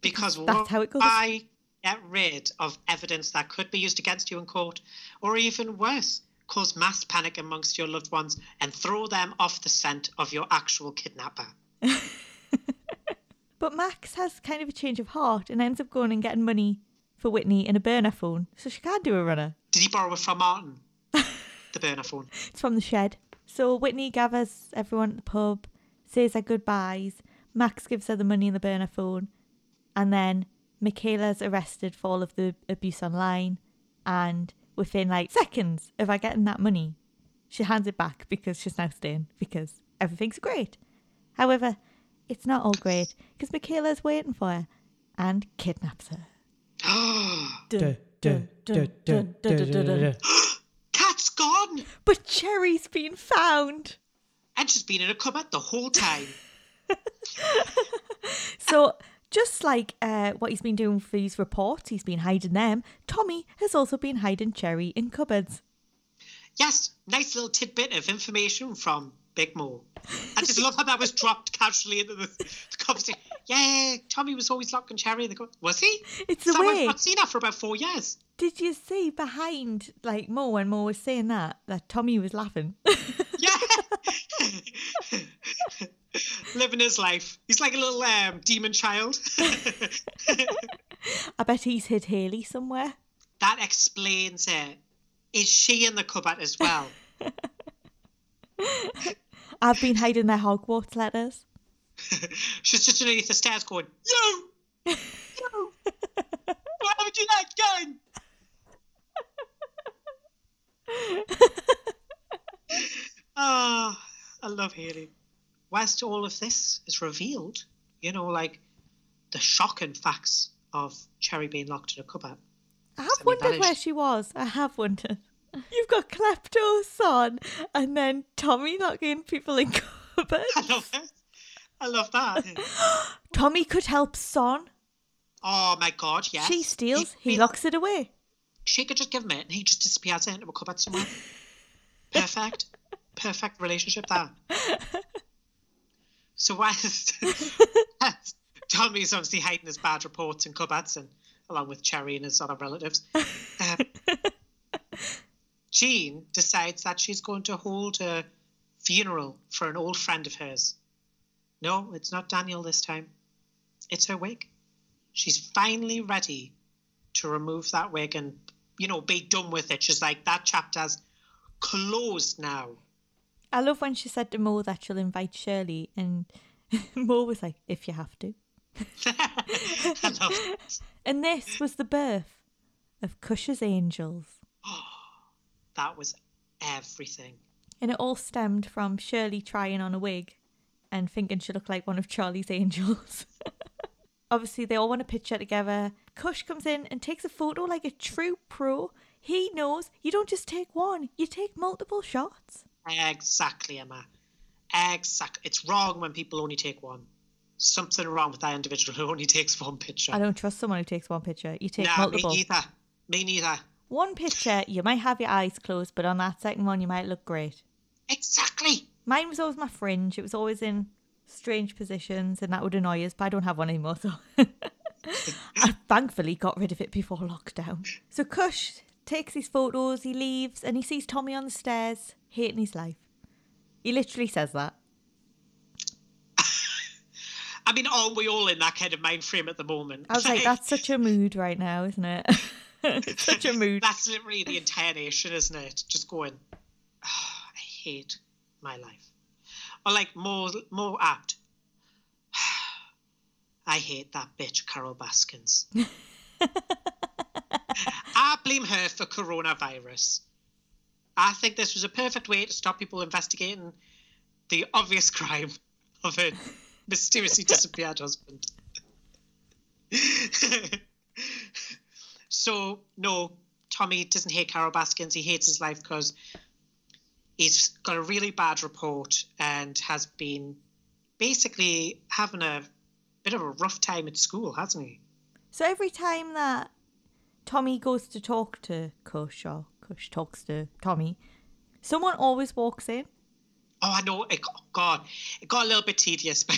Because That's how it goes. why get rid of evidence that could be used against you in court, or even worse, cause mass panic amongst your loved ones and throw them off the scent of your actual kidnapper? But Max has kind of a change of heart and ends up going and getting money for Whitney in a burner phone so she can do a runner. Did he borrow it from Martin? the burner phone. It's from the shed. So Whitney gathers everyone at the pub, says their goodbyes. Max gives her the money in the burner phone. And then Michaela's arrested for all of the abuse online. And within like seconds of her getting that money, she hands it back because she's now staying because everything's great. However, it's not all great because Michaela's waiting for her and kidnaps her. Cat's gone! But Cherry's been found. And she's been in a cupboard the whole time. So, just like uh, what he's been doing for these reports, he's been hiding them. Tommy has also been hiding Cherry in cupboards. Yes, nice little tidbit of information from Big Mo. I just love how that was dropped casually into the, the conversation. Yeah, Tommy was always locking Cherry in the. Was he? It's the Someone's way. not seen her for about four years. Did you see behind like Mo when Mo was saying that that Tommy was laughing? Yeah. Living his life. He's like a little um, demon child. I bet he's hid Hayley somewhere. that explains it. Is she in the cupboard as well? I've been hiding their Hogwarts letters. She's just underneath the stairs going, You! You! Why haven't you that gun? Ah, I love Hayley. Whilst all of this is revealed, you know, like the shocking facts of Cherry being locked in a cupboard. I have wondered where she was. I have wondered. You've got Klepto, Son, and then Tommy locking people in cupboards. I love it. I love that. Tommy could help Son. Oh my god, yes. She steals, he he- locks it away. She could just give him it and he just disappears into a cupboard somewhere. Perfect. Perfect relationship there. So whilst Tommy's obviously hiding his bad reports in cupboards and along with Cherry and his other relatives. Um, Jean decides that she's going to hold a funeral for an old friend of hers. No, it's not Daniel this time. It's her wig. She's finally ready to remove that wig and, you know, be done with it. She's like, that chapter's closed now. I love when she said to Mo that she'll invite Shirley, and Mo was like, if you have to. I love it. And this was the birth of Kush's Angels. Oh. That was everything. And it all stemmed from Shirley trying on a wig and thinking she looked like one of Charlie's angels. Obviously, they all want a picture together. Kush comes in and takes a photo like a true pro. He knows you don't just take one, you take multiple shots. Exactly, Emma. Exactly. It's wrong when people only take one. Something wrong with that individual who only takes one picture. I don't trust someone who takes one picture. You take nah, multiple. me neither. Me neither. One picture, you might have your eyes closed, but on that second one, you might look great. Exactly. Mine was always my fringe. It was always in strange positions, and that would annoy us, but I don't have one anymore, so. I thankfully got rid of it before lockdown. So Kush takes his photos, he leaves, and he sees Tommy on the stairs, hating his life. He literally says that. I mean, aren't we all in that kind of mind frame at the moment? I was like, that's such a mood right now, isn't it? It's such a mood. That's literally the entire nation, isn't it? Just going, "Ah, I hate my life. Or like more, more apt. I hate that bitch, Carol Baskins. I blame her for coronavirus. I think this was a perfect way to stop people investigating the obvious crime of a mysteriously disappeared husband. so no, Tommy doesn't hate Carol Baskins. He hates his life because he's got a really bad report and has been basically having a bit of a rough time at school, hasn't he? So every time that Tommy goes to talk to Kush or Kush talks to Tommy, someone always walks in. Oh, I know. It, oh, God, it got a little bit tedious, but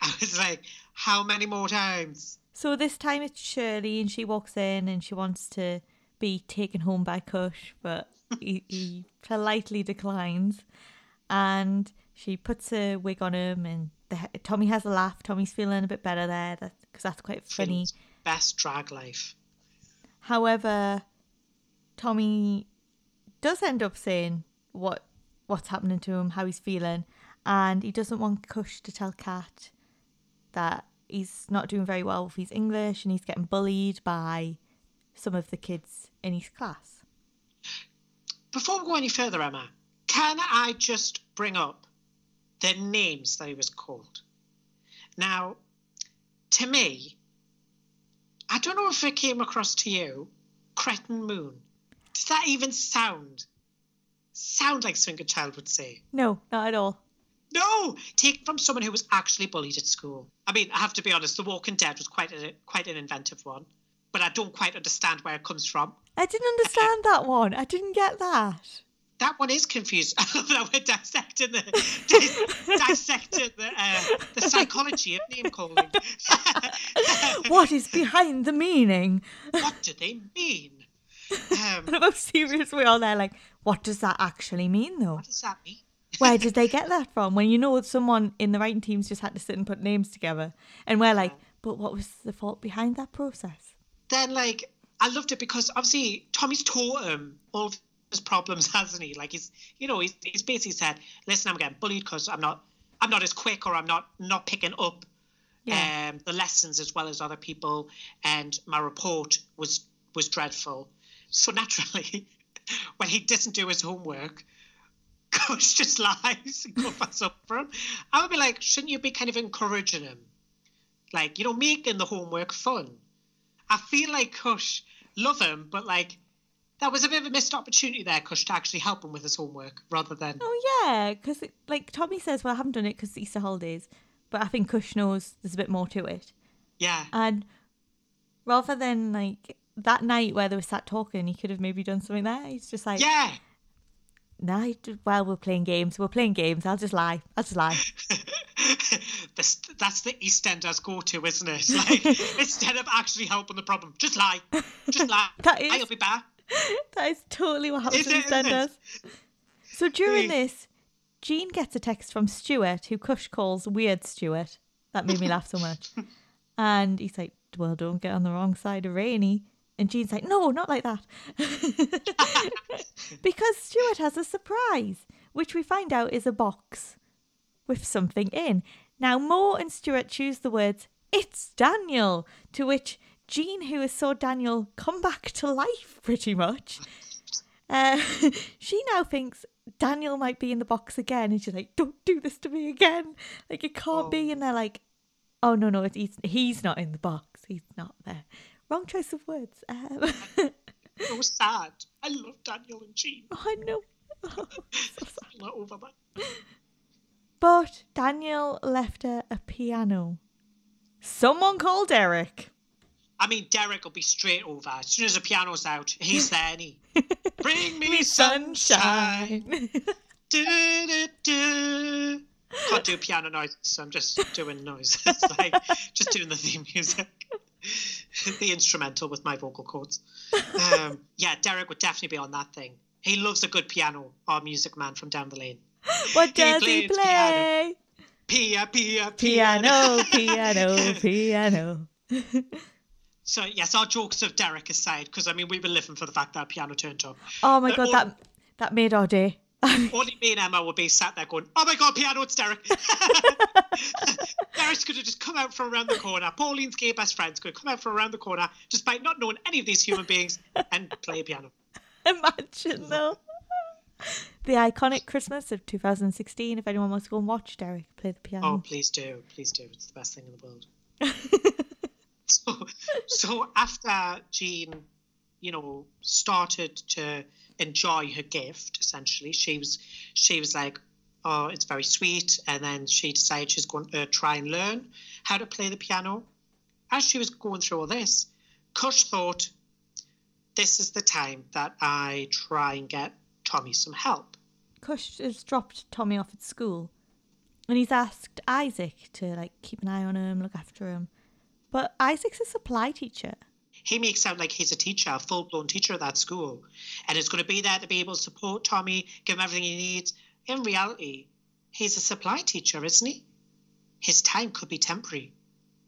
I was like, how many more times? So this time it's Shirley and she walks in and she wants to be taken home by Kush, but he, he politely declines. And she puts a wig on him and the, Tommy has a laugh. Tommy's feeling a bit better there because that's, that's quite funny. Best drag life. However, Tommy does end up saying what what's happening to him, how he's feeling, and he doesn't want Kush to tell Kat that he's not doing very well with his English and he's getting bullied by some of the kids in his class. Before we go any further, Emma, can I just bring up the names that he was called? Now, to me, I don't know if it came across to you, Cretin Moon. Does that even sound sound like something a child would say? No, not at all. No, take from someone who was actually bullied at school. I mean, I have to be honest. The Walking Dead was quite a, quite an inventive one, but I don't quite understand where it comes from. I didn't understand that one. I didn't get that. That one is confused. I love that we're dissecting the dissecting the uh, the psychology of name calling. What is behind the meaning? what do they mean? Um, And how serious we all there. Like, what does that actually mean, though? what does that mean? Where did they get that from? When you know someone in the writing teams just had to sit and put names together, and we're like, but what was the thought behind that process? then like I loved it because obviously Tommy's taught him all of his problems, hasn't he? Like he's you know he's, he's basically said, listen, I'm getting bullied because I'm not I'm not as quick or I'm not not picking up Yeah. um, the lessons as well as other people, and my report was was dreadful. So naturally, when he doesn't do his homework. Coach just lies and covers up for him. I would be like, shouldn't you be kind of encouraging him? Like, you know, making the homework fun. I feel like Kush love him, but like that was a bit of a missed opportunity there, Kush, to actually help him with his homework rather than Oh yeah, because like Tommy says, well, I haven't done it because it's Easter holidays, but I think Kush knows there's a bit more to it, yeah. and rather than like that night where they were sat talking, he could have maybe done something there. He's just like, Yeah. Did- well, we're playing games, we're playing games. I'll just lie, I'll just lie. this, that's the East EastEnders go to, isn't it? Like instead of actually helping the problem, just lie. Just lie. That is- I'll be back. that is totally what happens in it, isn't it? EastEnders. So during this, Jean gets a text from Stuart, who Kush calls Weird Stuart. That made me laugh so much. And he's like, Well, don't get on the wrong side of Rainie. And Jean's like, No, not like that. because Stuart has a surprise, which we find out is a box with something in. Now, Mo and Stuart choose the words, It's Daniel, to which Jean, who has saw Daniel come back to life pretty much, uh, she now thinks Daniel might be in the box again. And she's like, Don't do this to me again. Like, it can't be. And they're like, Oh, no, no, it's, he's, he's not in the box. He's not there. Wrong choice of words. Um, So sad. I love Daniel and Jean. I know. I'm not over that. But Daniel left her a piano. Someone called Derek. I mean, Derek will be straight over. As soon as the piano's out, he's there, and he bring me, Me sunshine. sunshine. Du-du-du. Can't do piano noise, so I'm just doing noise. It's like just doing the theme music, the instrumental with my vocal cords. Um, yeah, Derek would definitely be on that thing. He loves a good piano or music man from down the lane. what does he plays play? Pia, pia, Piano, piano, piano. So yes, our jokes of Derek aside, because I mean we were living for the fact that piano turned up. Oh my Uh, god, that that made our day. Um, Only me and Emma would be sat there going, "Oh my god, piano! It's Derek." Derek's going to just come out from around the corner. Pauline's gay best friend's going to come out from around the corner, despite not knowing any of these human beings, and play a piano. Imagine though. The iconic Christmas of 2016. If anyone wants to go and watch Derek play the piano. Oh, please do, please do. It's the best thing in the world. so, so after Jean, you know, started to enjoy her gift, essentially, she was she was like, "Oh, it's very sweet," and then she decided she's going to try and learn how to play the piano. As she was going through all this, Kush thought, "This is the time that I try and get Tommy some help." Kush has dropped Tommy off at school, and he's asked Isaac to like keep an eye on him, look after him. But Isaac's a supply teacher. He makes out like he's a teacher, a full blown teacher at that school, and is going to be there to be able to support Tommy, give him everything he needs. In reality, he's a supply teacher, isn't he? His time could be temporary,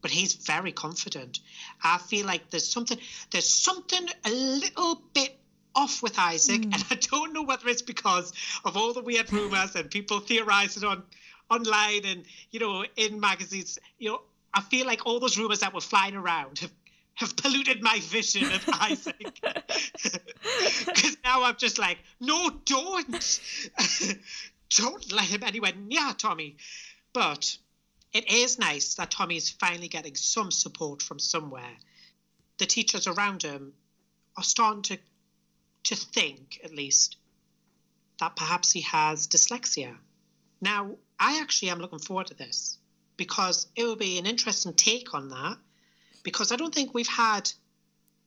but he's very confident. I feel like there's something, there's something a little bit off with Isaac, hmm. and I don't know whether it's because of all the weird rumors and people theorizing on online and you know in magazines. You know, I feel like all those rumors that were flying around have have polluted my vision of Isaac. Because now I'm just like, no, don't. don't let him anywhere near Tommy. But it is nice that Tommy's finally getting some support from somewhere. The teachers around him are starting to to think, at least, that perhaps he has dyslexia. Now, I actually am looking forward to this because it will be an interesting take on that because I don't think we've had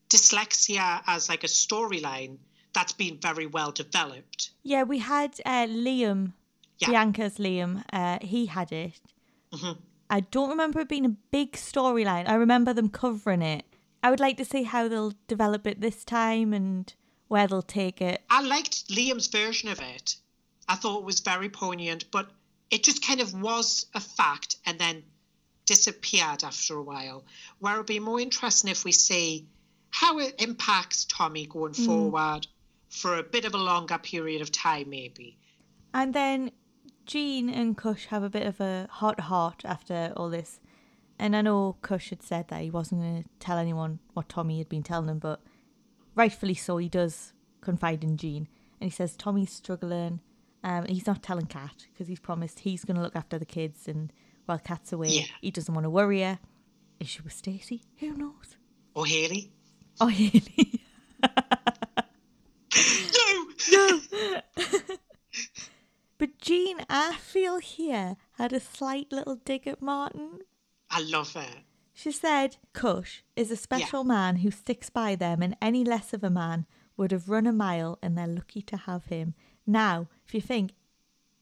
dyslexia as like a storyline that's been very well developed. Yeah, we had uh, Liam, Yeah. Bianca's Liam. Uh, he had it. Mhm. I don't remember it being a big storyline. I remember them covering it. I would like to see how they'll develop it this time and where they'll take it. I liked Liam's version of it. I thought it was very poignant, but it just kind of was a fact and then disappeared after a while. Where it'll be more interesting if we see how it impacts Tommy going forward for a bit of a longer period of time, maybe. And then Jean and Kush have a bit of a to heart after all this. And I know Kush had said that he wasn't going to tell anyone what Tommy had been telling him, but rightfully so, he does confide in Jean. And he says Tommy's struggling. Um, he's not telling Kat because he's promised he's going to look after the kids. And while Kat's away, Yeah. he doesn't want to worry her. Is she with Stacey? Who knows? Or Hayley. Oh, Hayley. No! No! but Jean, I feel here, had a slight little dig at Martin. I love her. She said, Kush is a special man who sticks by them, and any less of a man would have run a mile, and they're lucky to have him. Now, if you think,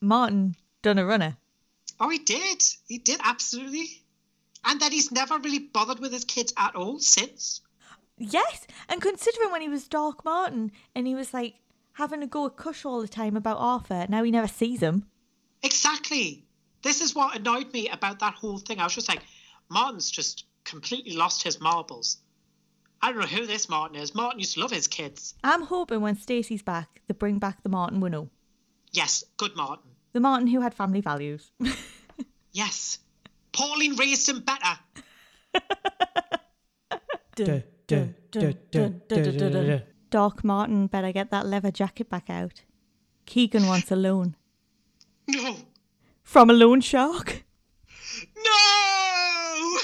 Martin done a runner. Oh, he did. He did, absolutely. And that he's never really bothered with his kids at all since. Yes, and considering when he was Dark Martin and he was like having to go at Kush all the time about Arthur, now he never sees him. Exactly. This is what annoyed me about that whole thing. I was just like, Martin's just completely lost his marbles. I don't know who this Martin is. Martin used to love his kids. I'm hoping when Stacey's back, they bring back the Martin we know. Yes, good Martin. The Martin who had family values. Yes. Pauline raised him better. Duh. Doc Martin better get that leather jacket back out. Keegan wants a loan. No. From a loan shark? No!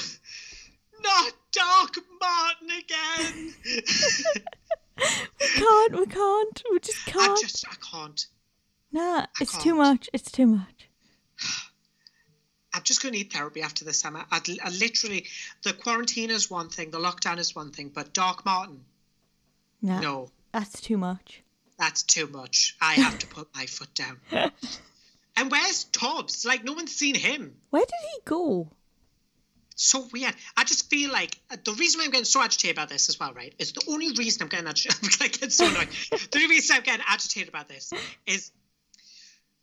Not Doc Martin again. We can't, we can't, we just can't. I just, I can't. Nah, it's too can't. much, it's too much. I'm just going to need therapy after this, summer. I, I literally, the quarantine is one thing, the lockdown is one thing, but Doc Martin, Nah, no, that's too much. that's too much. I have to put my foot down. and where's Tobbs? Like, no one's seen him. Where did he go? It's so weird. I just feel like uh, the reason I'm getting so agitated about this as well, right, is the only reason I'm getting agitated. Get so annoyed. the only reason I'm getting agitated about this is,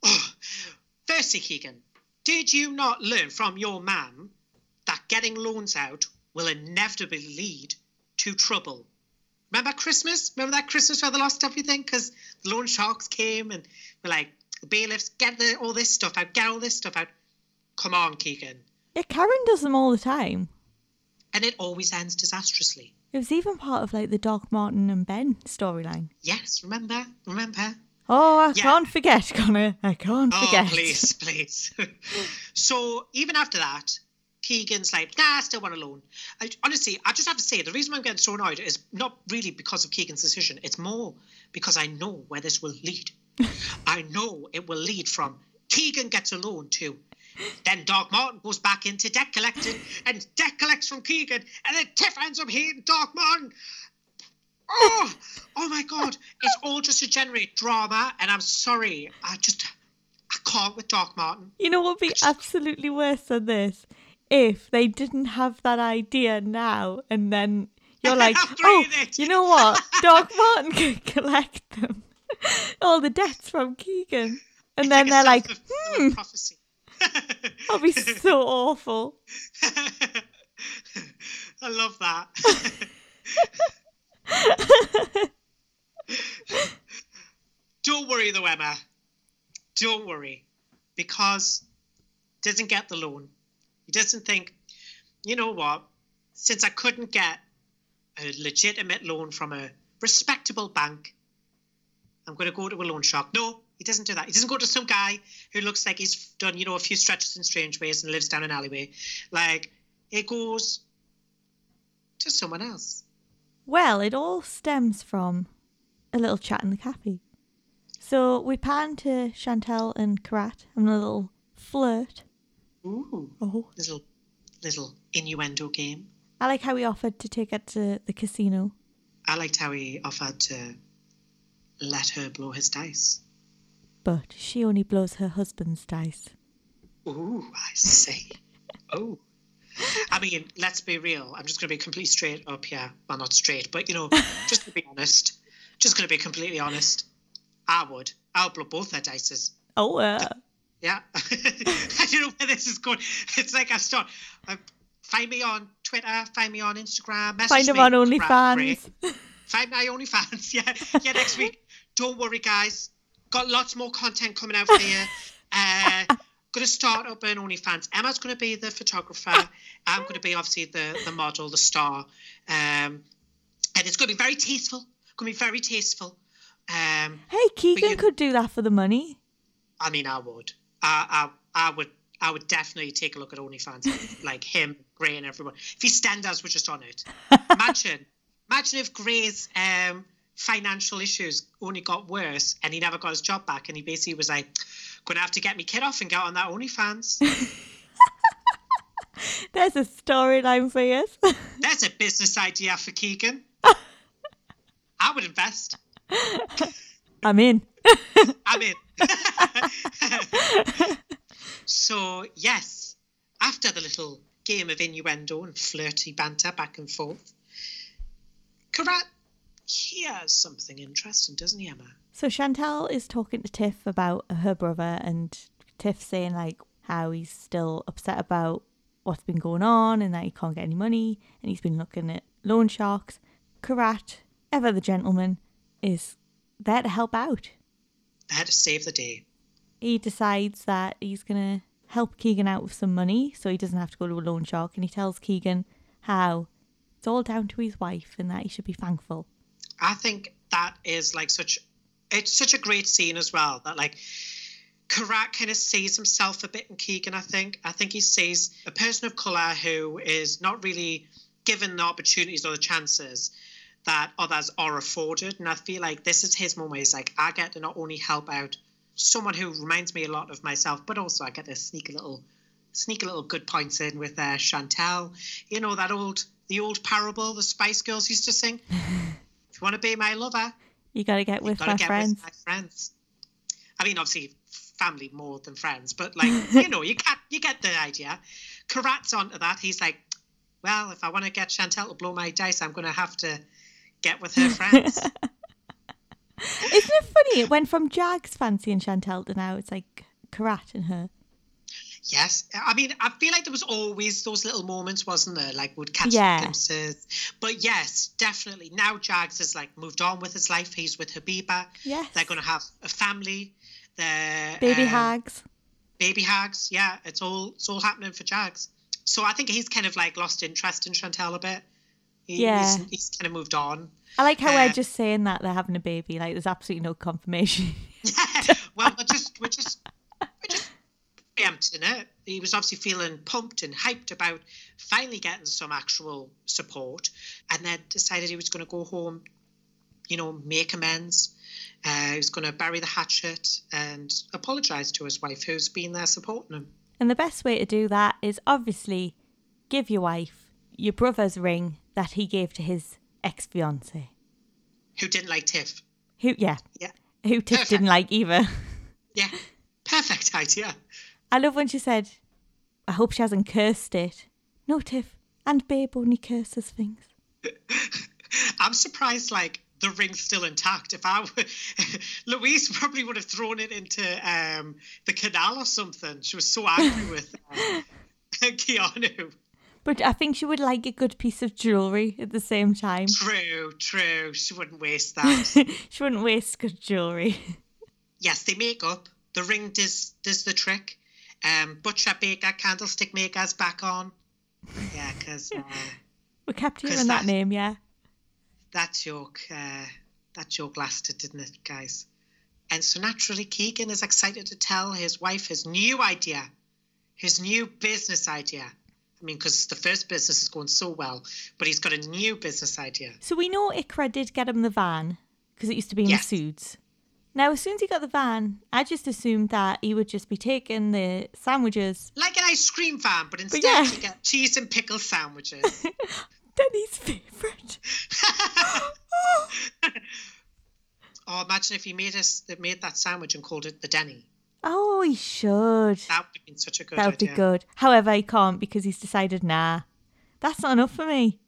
firstly, Keegan, did you not learn from your man that getting loans out will inevitably lead to trouble? Remember Christmas? Remember that Christmas where they lost everything because the loan sharks came and were like, the bailiffs, get the, all this stuff out, get all this stuff out. Come on, Keegan. Yeah, Karen does them all the time. And it always ends disastrously. It was even part of like the Doc Martin and Ben storyline. Yes, remember? Remember? Oh, I Yeah. can't forget, Connor. I can't Oh, forget. please, please. so even after that, Keegan's like, nah, I still want a loan. I, honestly, I just have to say, the reason I'm getting thrown out is not really because of Keegan's decision. It's more because I know where this will lead. I know it will lead from Keegan gets a loan to then Doc Martin goes back into debt collecting and debt collects from Keegan and then Tiff ends up hating Doc Martin. Oh, oh my God. It's all just to generate drama and I'm sorry. I just, I can't with Doc Martin. You know what would be absolutely worse than this? If they didn't have that idea now and then you're like, oh, you know what? Doc Martin can collect them. All the debts from Keegan. And then they're like, hmm. prophecy. that'll be so awful. I love that. Don't worry though, Emma. Don't worry. Because he doesn't get the loan. He doesn't think, you know what, since I couldn't get a legitimate loan from a respectable bank, I'm going to go to a loan shark. No, he doesn't do that. He doesn't go to some guy who looks like he's done, you know, a few stretches in strange ways and lives down an alleyway. Like, it goes to someone else. Well, it all stems from a little chat in the cafe. So we pan to Chantelle and Kheerat and a little flirt. Ooh. Oh. Little, little innuendo game. I like how he offered to take her to the casino. I liked how he offered to let her blow his dice. But she only blows her husband's dice. Ooh, I see. oh. I mean, let's be real. I'm just going to be completely straight up here. Well, not straight, but you know, just to be honest. Just going to be completely honest. I would. I'll blow both their dices. Oh, uh, Yeah. I don't know where this is going. It's like I start. Uh, find me on Twitter. Find me on Instagram. Message find me, on OnlyFans. Find my OnlyFans. Yeah, yeah. Next week. Don't worry, guys. Got lots more content coming out for you. Uh, gonna start up an OnlyFans. Emma's gonna be the photographer. I'm gonna be obviously the the model, the star. Um, and it's gonna be very tasteful. Gonna be very tasteful. Um, Hey, Keegan you- could do that for the money. I mean, I would. I, I, I would. I would definitely take a look at OnlyFans, like him, Gray, and everyone. If his standards were just on it, imagine, imagine if Gray's um, financial issues only got worse and he never got his job back, and he basically was like, "Going to have to get me kid off and get on that OnlyFans." There's a storyline for you. That's a business idea for Keegan. I would invest. I'm in. I'm in. so, yes, after the little game of innuendo and flirty banter back and forth, Kheerat hears something interesting, doesn't he, Emma? So Chantelle is talking to Tiff about her brother, and Tiff saying like how he's still upset about what's been going on and that he can't get any money, and he's been looking at loan sharks. Kheerat, ever the gentleman, is there to help out. Had to save the day. He decides that he's gonna help Keegan out with some money, so he doesn't have to go to a loan shark, and he tells Keegan how it's all down to his wife and that he should be thankful. I think that is like such it's such a great scene as well that like Kheerat kind of sees himself a bit in Keegan, I think. I think he sees a person of colour who is not really given the opportunities or the chances that others are afforded. And I feel like this is his moment. He's like, I get to not only help out someone who reminds me a lot of myself, but also I get to sneak a little sneak a little good points in with uh, Chantelle. You know, that old the old parable the Spice Girls used to sing. if you want to be my lover, You gotta get with my get friends. with my friends. I mean, obviously, family more than friends, but like you know, you get you get the idea. Kheerat's onto that. He's like, well, if I want to get Chantelle to blow my dice, I'm going to have to get with her friends. Isn't it funny? It went from Jags fancying Chantelle to now it's like Kheerat and her. Yes, I mean, I feel like there was always those little moments, wasn't there? Like would catch Yeah. glimpses. But yes, definitely. Now Jags has like moved on with his life. He's with Habiba. Yes. They're going to have a family. They're Baby um, hags. baby hags. Yeah, it's all it's all happening for Jags. So I think he's kind of like lost interest in Chantelle a bit. He, Yeah. he's, he's kind of moved on. I like how we're just saying that they're having a baby. Like there's absolutely no confirmation. well, we're just we're just preempting it. He was obviously feeling pumped and hyped about finally getting some actual support, and then decided he was going to go home, you know, make amends. Uh, he was going to bury the hatchet and apologise to his wife, who's been there supporting him. And the best way to do that is obviously give your wife your brother's ring that he gave to his ex fiance. Who didn't like Tiff? Who, yeah, Yeah, who Tiff Perfect. didn't like either. yeah, perfect idea. I love when she said, I hope she hasn't cursed it. No, Tiff. And Babe only curses things. I'm surprised, like the ring's still intact. If I were, Louise probably would have thrown it into um, the canal or something. She was so angry with uh, Keanu. But I think she would like a good piece of jewellery at the same time. True, true. She wouldn't waste that. she wouldn't waste good jewellery. yes, they make up. The ring does does the trick. Um, butcher baker, candlestick maker's back on. Yeah, because uh, We kept hearing that that- name, yeah. that joke uh, that joke lasted, didn't it, guys? And so naturally, Keegan is excited to tell his wife his new idea, his new business idea. I mean, because the first business is going so well, but he's got a new business idea. So we know Iqra did get him the van because it used to be in Yes. the Suits. Now, as soon as he got the van, I just assumed that he would just be taking the sandwiches. Like an ice cream van, but instead yeah. you get cheese and pickle sandwiches. Denny's favourite. oh, imagine if he made us made that sandwich and called it the Denny. Oh, he should. That would have been such a good That would idea. be good. However, he can't because he's decided, nah, that's not enough for me.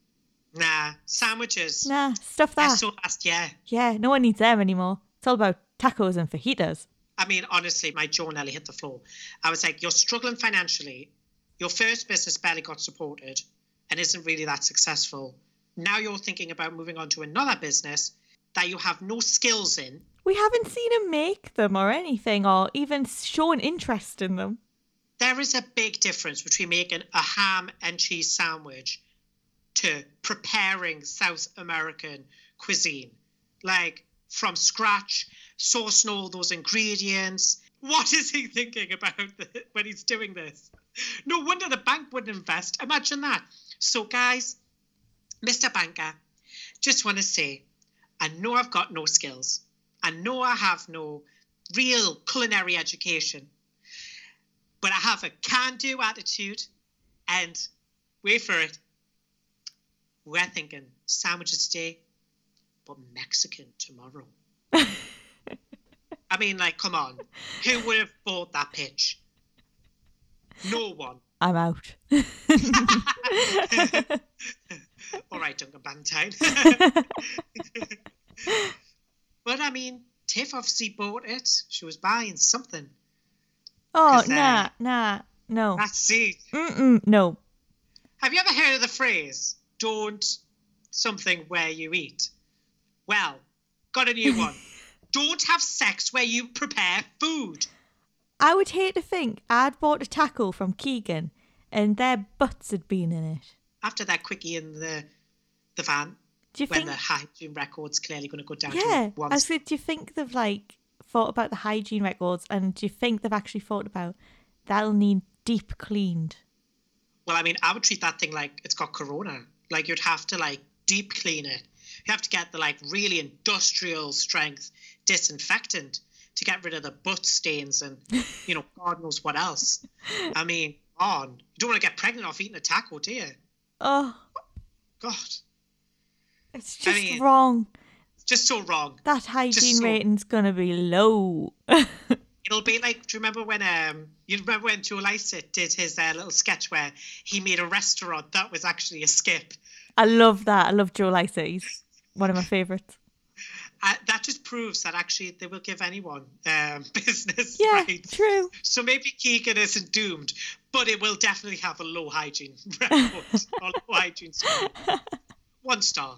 Nah, sandwiches. Nah, stuff I that. saw last year. Yeah, no one needs them anymore. It's all about tacos and fajitas. I mean, honestly, my jaw nearly hit the floor. I was like, you're struggling financially. Your first business barely got supported and isn't really that successful. Now you're thinking about moving on to another business that you have no skills in. We haven't seen him make them or anything, or even show an interest in them. There is a big difference between making a ham and cheese sandwich to preparing South American cuisine. Like from scratch, sourcing all those ingredients. What is he thinking about when he's doing this? No wonder the bank wouldn't invest. Imagine that. So, guys, Mr. Banker, just want to say, I know I've got no skills. I know I have no real culinary education but I have a can do attitude and wait for it. We're thinking sandwiches today, but Mexican tomorrow. I mean, like, come on. Who would have bought that pitch? No one. I'm out. All right, Duncan Bannatyne. but I mean, Tiff obviously bought it. She was buying something. oh, uh, nah, nah, no. That's it. Mm-mm, no. Have you ever heard of the phrase, don't something where you eat? Well, got a new one. don't have sex where you prepare food. I would hate to think I'd bought a tackle from Keegan and their butts had been in it. After that quickie in the the van, Do you when think? the hygiene record's clearly going to go down yeah. to. I said, do you think they've like thought about the hygiene records and do you think they've actually thought about that'll need deep cleaned? Well, I mean, I would treat that thing like it's got corona. Like you'd have to like deep clean it. You have to get the like really industrial strength disinfectant to get rid of the butt stains and you know God knows what else. I mean, on you don't want to get pregnant off eating a taco, do you? Oh, God, it's just mean- wrong. it's just so wrong. That hygiene so- rating's gonna be low. It'll be like, do you remember when um you remember when Joe Lycett did his uh, little sketch where he made a restaurant that was actually a skip? I love that. I love Joe Lycett. He's one of my favourites. Uh, that just proves that actually they will give anyone um, business Yeah, rights. true. So maybe Keegan isn't doomed, but it will definitely have a low hygiene record or low hygiene score. One star.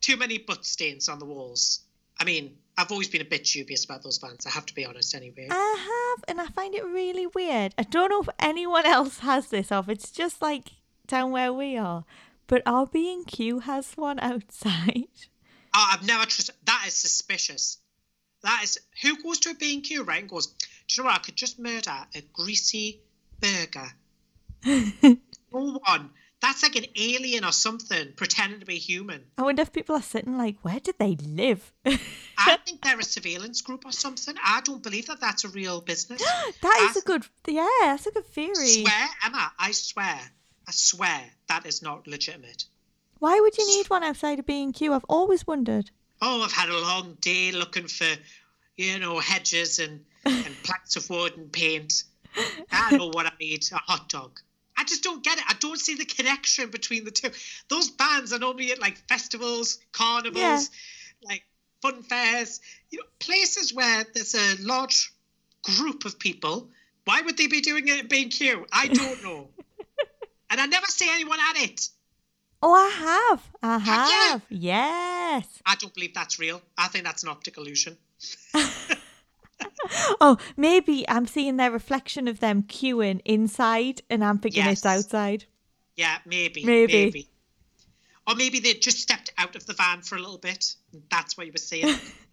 Too many butt stains on the walls. I mean, I've always been a bit dubious about those vans. I have to be honest, anyway. I have, and I find it really weird. I don't know if anyone else has this, or if it's just like down where we are. But our B and Q has one outside. Oh, I've never trusted. That is suspicious. That is who goes to a B and Q right and goes, Do you know what? I could just murder a greasy burger. no one. That's like an alien or something pretending to be human. I wonder if people are sitting like, where did they live? I think they're a surveillance group or something. I don't believe that that's a real business. that is I a good, yeah, that's a good theory. swear, Emma, I swear, I swear that is not legitimate. Why would you need one outside of B&Q? I've always wondered. Oh, I've had a long day looking for, you know, hedges and, and planks of wood and paint. I know what I need a hot dog. I just don't get it. I don't see the connection between the two. Those bands are normally at like festivals, carnivals, Yeah. like fun fairs, you know, places where there's a large group of people. Why would they be doing it at B&Q? I don't know. I never see anyone at it. Oh, I have. I Have have. Yes. I don't believe that's real. I think that's an optic illusion. Oh, maybe I'm seeing their reflection of them queuing inside and I'm thinking it's outside. Yeah, maybe. Maybe. Or maybe they just stepped out of the van for a little bit. That's what you were saying.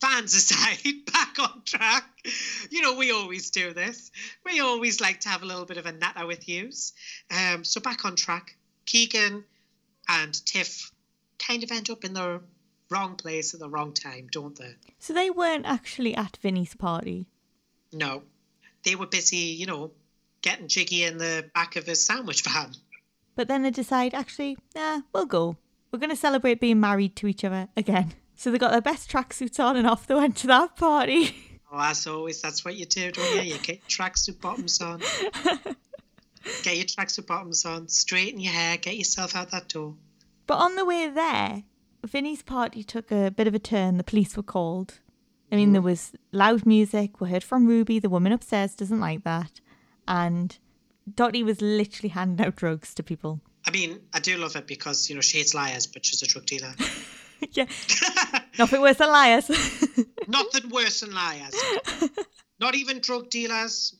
Fans aside, back on track. You know, we always do this. We always like to have a little bit of a natter with yous. Um, so back on track. Keegan and Tiff kind of end up in the wrong place at the wrong time, don't they? So they weren't actually at Vinny's party. No. They were busy, you know, getting jiggy in the back of his sandwich van. But then they decide, actually, nah, we'll go. We're going to celebrate being married to each other again. So they got their best tracksuits on and off they went to that party. Oh, as always, that's what you do, don't you? You get your tracksuit bottoms on. get your tracksuit bottoms on, straighten your hair, get yourself out that door. But on the way there, Vinny's party took a bit of a turn. The police were called. I mean, there mm. was loud music. We heard from Ruby. The woman upstairs doesn't like that. And Dotty was literally handing out drugs to people. I mean, I do love it because, you know, she hates liars, but she's a drug dealer. yeah. Nothing worse than liars. Nothing worse than liars. Not even drug dealers.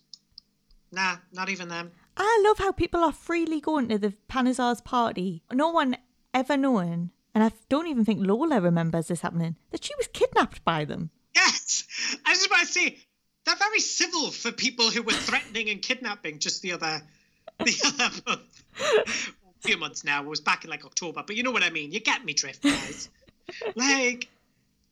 Nah, not even them. I love how people are freely going to the Panesar's party. No one ever knowing, and I don't even think Lola remembers this happening, that she was kidnapped by them. Yes! I was about to say, they're very civil for people who were threatening and kidnapping just the other, the other month. A few months now. It was back in like October, but you know what I mean. You get me drift, guys. Like,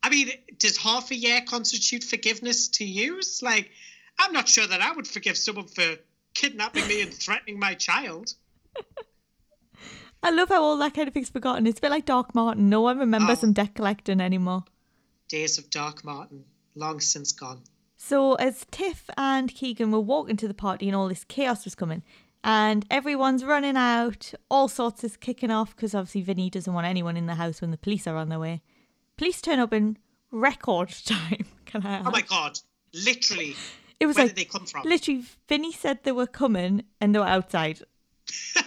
I mean, does half a year constitute forgiveness to use? Like, I'm not sure that I would forgive someone for kidnapping me and threatening my child. I love how all that kind of thing's forgotten. It's a bit like Dark Martin. No one remembers Oh. him debt collecting anymore. Days of Dark Martin, long since gone. So as Tiff and Keegan were walking to the party and all this chaos was coming, and everyone's running out, all sorts is kicking off because obviously Vinny doesn't want anyone in the house when the police are on their way. Police turn up in record time. Can I? Oh my god, literally. It was Where like did they come from? literally Vinny said they were coming and they were outside.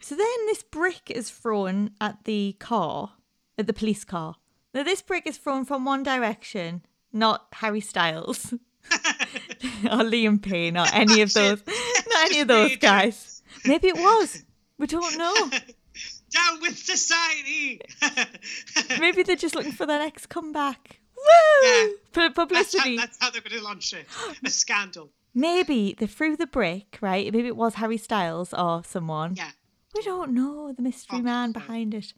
So then this brick is thrown at the car, at the police car. Now this brick is thrown from one direction, not Harry Styles or Liam Payne or any of those, any of those guys. Maybe it was. We don't know. Down with society. Maybe they're just looking for their next comeback. Woo! Yeah. Pu- that's, how, Publicity. that's how they're going to launch it. A scandal. Maybe they threw the brick, right? Maybe it was Harry Styles or someone. Yeah. We don't know the mystery man behind it.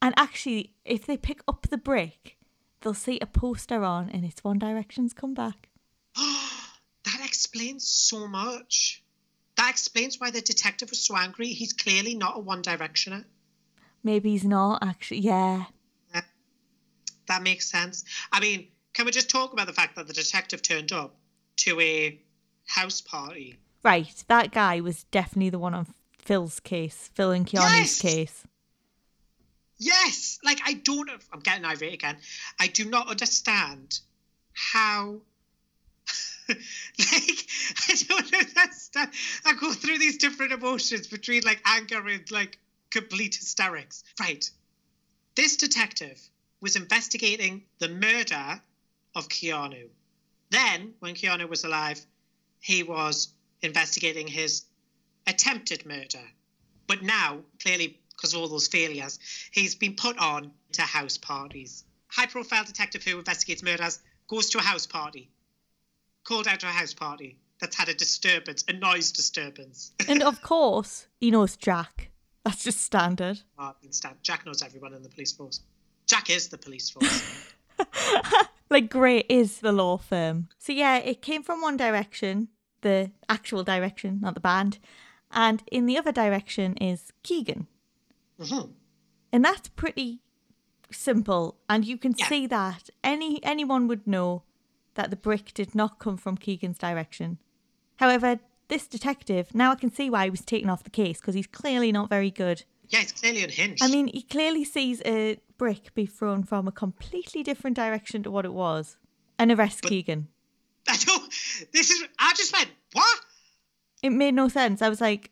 And actually, if they pick up the brick, they'll see a poster on and it's One Direction's comeback. that explains so much. That explains why the detective was so angry. He's clearly not a One Directioner. Maybe he's not actually. Yeah. That makes sense. I mean, can we just talk about the fact that the detective turned up to a house party? Right. That guy was definitely the one on Phil's case, Phil and Keanu's Yes! case. Yes, like I don't. I'm getting irate again. I do not understand how. like I don't understand. I go through these different emotions between like anger and like complete hysterics. Right. This detective was investigating the murder of Keanu. Then, when Keanu was alive, he was investigating his attempted murder. But now, clearly, because of all those failures, he's been put on to house parties. High profile detective who investigates murders goes to a house party. Called out to a house party that's had a disturbance, a noise disturbance. and of course, he knows Jack. That's just standard. Instant. Jack knows everyone in the police force. Jack is the police force. like Gray is the law firm. So yeah, it came from one direction, the actual direction, not the band, and in the other direction is Keegan. Mhm. And that's pretty simple, and you can Yeah. see that any anyone would know that the brick did not come from Keegan's direction. However, this detective now I can see why he was taken off the case because he's clearly not very good. Yeah, it's clearly unhinged. I mean, he clearly sees a brick be thrown from a completely different direction to what it was, and arrests Keegan. I don't. This is. I just went. What? It made no sense. I was like,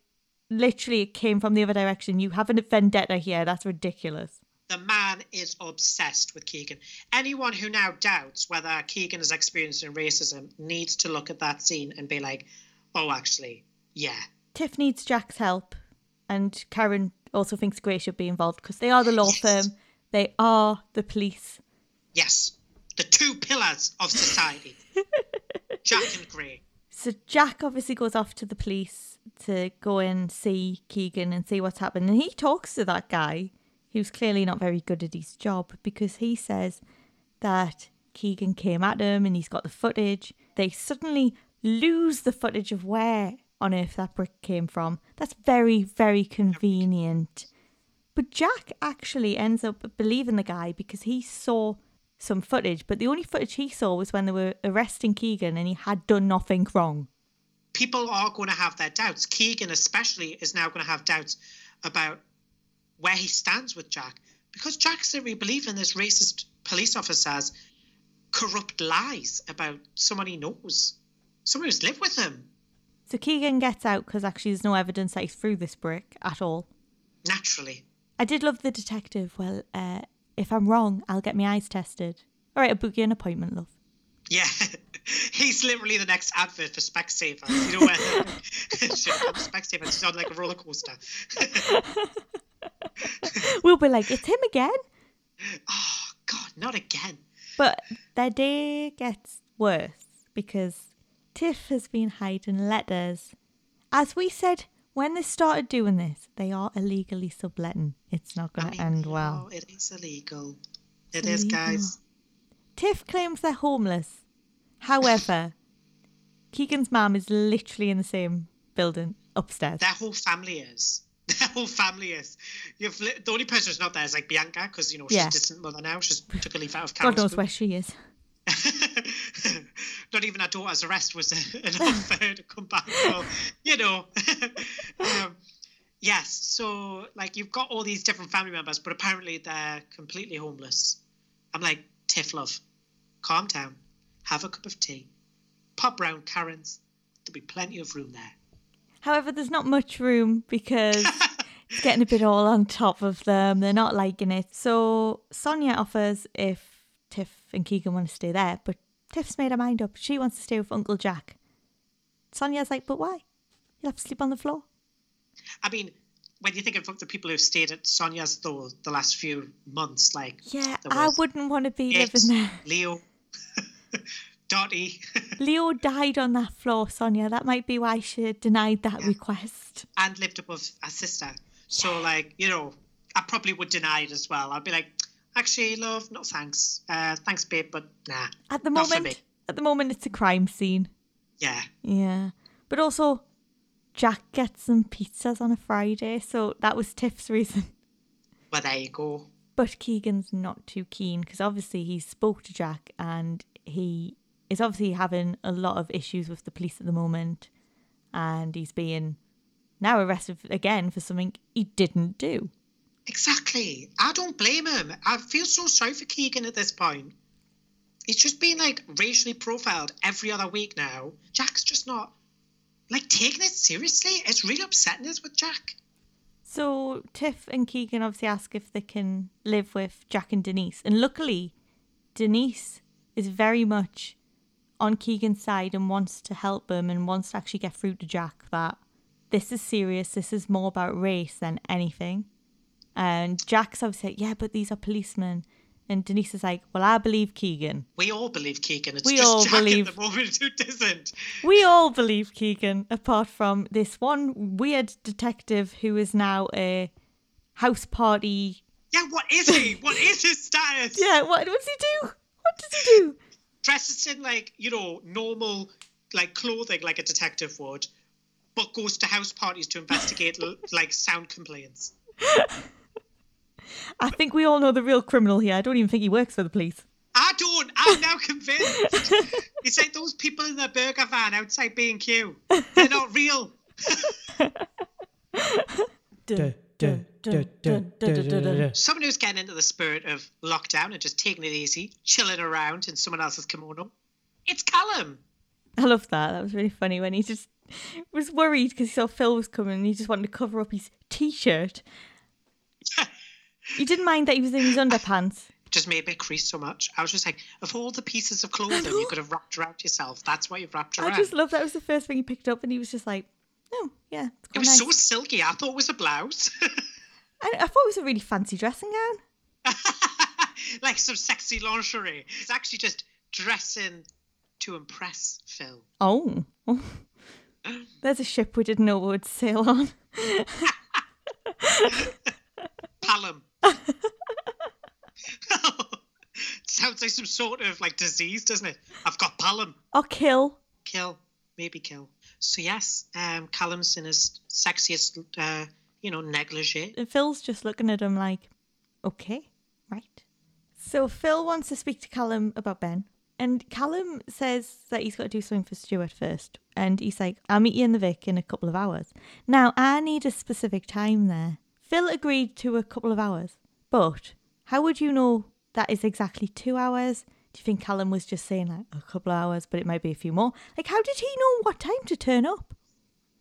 literally, it came from the other direction. You have a vendetta here. That's ridiculous. The man is obsessed with Keegan. Anyone who now doubts whether Keegan is experiencing racism needs to look at that scene and be like, "Oh, actually, yeah." Tiff needs Jack's help, and Karen also thinks Gray should be involved because they are the law Yes. firm. They are the police. Yes, the two pillars of society. Jack and Gray. So Jack obviously goes off to the police to go and see Keegan and see what's happened. And he talks to that guy who's clearly not very good at his job because he says that Keegan came at him and he's got the footage. They suddenly lose the footage of where on earth that brick came from. That's very, very convenient. But Jack actually ends up believing the guy because he saw some footage, but the only footage he saw was when they were arresting Keegan and he had done nothing wrong. People are going to have their doubts. Keegan, especially, is now going to have doubts about where he stands with Jack because Jack simply believes in this racist police officer's corrupt lies about someone he knows, someone who's lived with him. So Keegan gets out because actually there's no evidence that he threw this brick at all. Naturally. I did love the detective. Well, uh, if I'm wrong, I'll get my eyes tested. All right, I'll book you an appointment, love. Yeah, he's literally the next advert for Specsavers. You know where Specsavers is on like a roller coaster. We'll be like, it's him again. oh God, not again. But their day gets worse because Tiff has been hiding letters. As we said when they started doing this, they are illegally subletting. It's not going to end well. know, it is illegal. It It's is, guys. Tiff claims they're homeless. However, Keegan's mum is literally in the same building upstairs. Their whole family is. Whole family is. You've the only person who's not there is like Bianca because you know she's Yeah. a distant mother now. She's took a leave out of God knows Carlsbad. where she is. Not even her daughter's arrest was enough for her to come back. So, you know. um, yes, so like you've got all these different family members, but apparently they're completely homeless. I'm like, Tiff, love, calm down, have a cup of tea, pop round Karen's. There'll be plenty of room there. However, there's not much room because it's getting a bit all on top of them. They're not liking it. So Sonia offers if Tiff and Keegan want to stay there, but Tiff's made her mind up. She wants to stay with Uncle Jack. Sonia's like, but why? You'll have to sleep on the floor. I mean, when you think of the people who've stayed at Sonia's though the last few months, like Yeah, I wouldn't want to be it, living there. Leo, Dotty, Leo died on that floor, Sonia. That might be why she denied that Yeah. request. and lived above her sister. So like, you know, I probably would deny it as well. I'd be like, actually, love, no thanks. Uh, thanks, babe, but nah. At the Not for me. moment, at the moment, it's a crime scene. Yeah. Yeah, but also, Jack gets some pizzas on a Friday, so that was Tiff's reason. Well, there you go. But Keegan's not too keen because obviously he spoke to Jack and he is obviously having a lot of issues with the police at the moment, and he's being now arrested again for something he didn't do. Exactly. I don't blame him. I feel so sorry for Keegan at this point. He's just being like racially profiled every other week now. Jack's just not like taking it seriously. It's really upsetting us with Jack. So Tiff and Keegan obviously ask if they can live with Jack and Denise. And luckily, Denise is very much on Keegan's side and wants to help him and wants to actually get through to Jack that this is serious. This is more about race than anything. And Jack's obviously like, yeah, but these are policemen. And Denise is like, Well, I believe Keegan. We all believe Keegan. It's We just all Jack believe- at the moment who doesn't. We all believe Keegan, apart from this one weird detective who is now a house party. Yeah, what is he? What is his status? Yeah, what, what does he do? What does he do? Dresses in like, you know, normal like clothing like a detective would, but goes to house parties to investigate like sound complaints. I think we all know the real criminal here. I don't even think he works for the police. I don't. I'm now convinced. it's like those people in the burger van outside B&Q. They're not real. Duh, duh, Someone who's getting into the spirit of lockdown and just taking it easy, chilling around in someone else's kimono. It's Callum. I love that. That was really funny when he just was worried because he saw Phil was coming and he just wanted to cover up his t-shirt. He didn't mind that he was in his underpants. just made me crease so much. I was just like, of all the pieces of clothing you could have wrapped around yourself, that's what you've wrapped around. I just love that was the first thing he picked up and he was just like, oh, yeah, it was nice. so silky. I thought it was a blouse. I, I thought it was a really fancy dressing gown. like some sexy lingerie. It's actually just dressing to impress Phil. Oh. There's a ship we didn't know we would sail on. Palom. Sounds like some sort of like disease, doesn't it? I've got palom. Or kill. Kill, maybe kill. So yes, um, Callum's in his sexiest, uh, you know, negligee. And Phil's just looking at him like, okay, right. So Phil wants to speak to Callum about Ben. And Callum says that he's got to do something for Stuart first. And he's like, I'll meet you in the Vic in a couple of hours. Now, I need a specific time there. Phil agreed to a couple of hours. But how would you know that is exactly two hours? Do you think Callum was just saying like a couple of hours, but it might be a few more? Like, how did he know what time to turn up?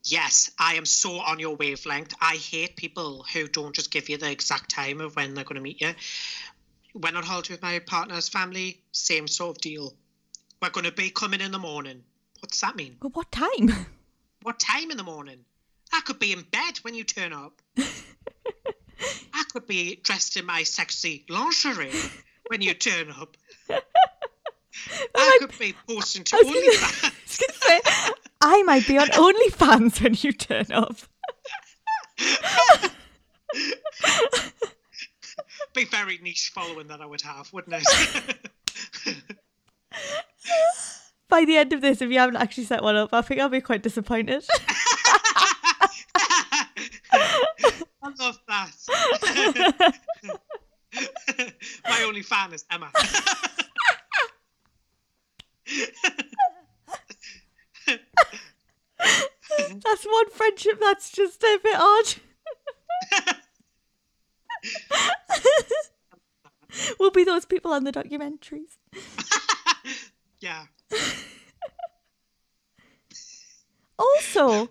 Yes, I am so on your wavelength. I hate people who don't just give you the exact time of when they're going to meet you. Went on holiday with my partner's family, same sort of deal. We're going to be coming in the morning. What does that mean? But what time? What time in the morning? I could be in bed when you turn up. I could be dressed in my sexy lingerie when you turn up. I could be posting to I OnlyFans. I say, I might be on OnlyFans when you turn up. Be very niche following that I would have, wouldn't it? By the end of this, if you haven't actually set one up, I think I'll be quite disappointed. I love that. My only fan is Emma. that's one friendship that's just a bit odd. we'll be those people on the documentaries. yeah. Also,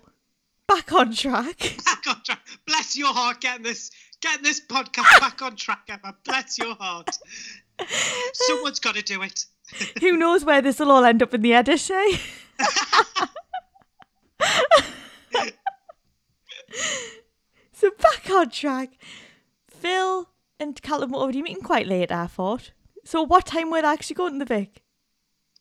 back on track. Back on track. Bless your heart getting this getting this podcast back on track, Emma. Bless your heart. Someone's got to do it. Who knows where this will all end up in the edit, eh? so back on track. Phil and Callum were already meeting quite late, I thought. So what time were they actually going to the Vic?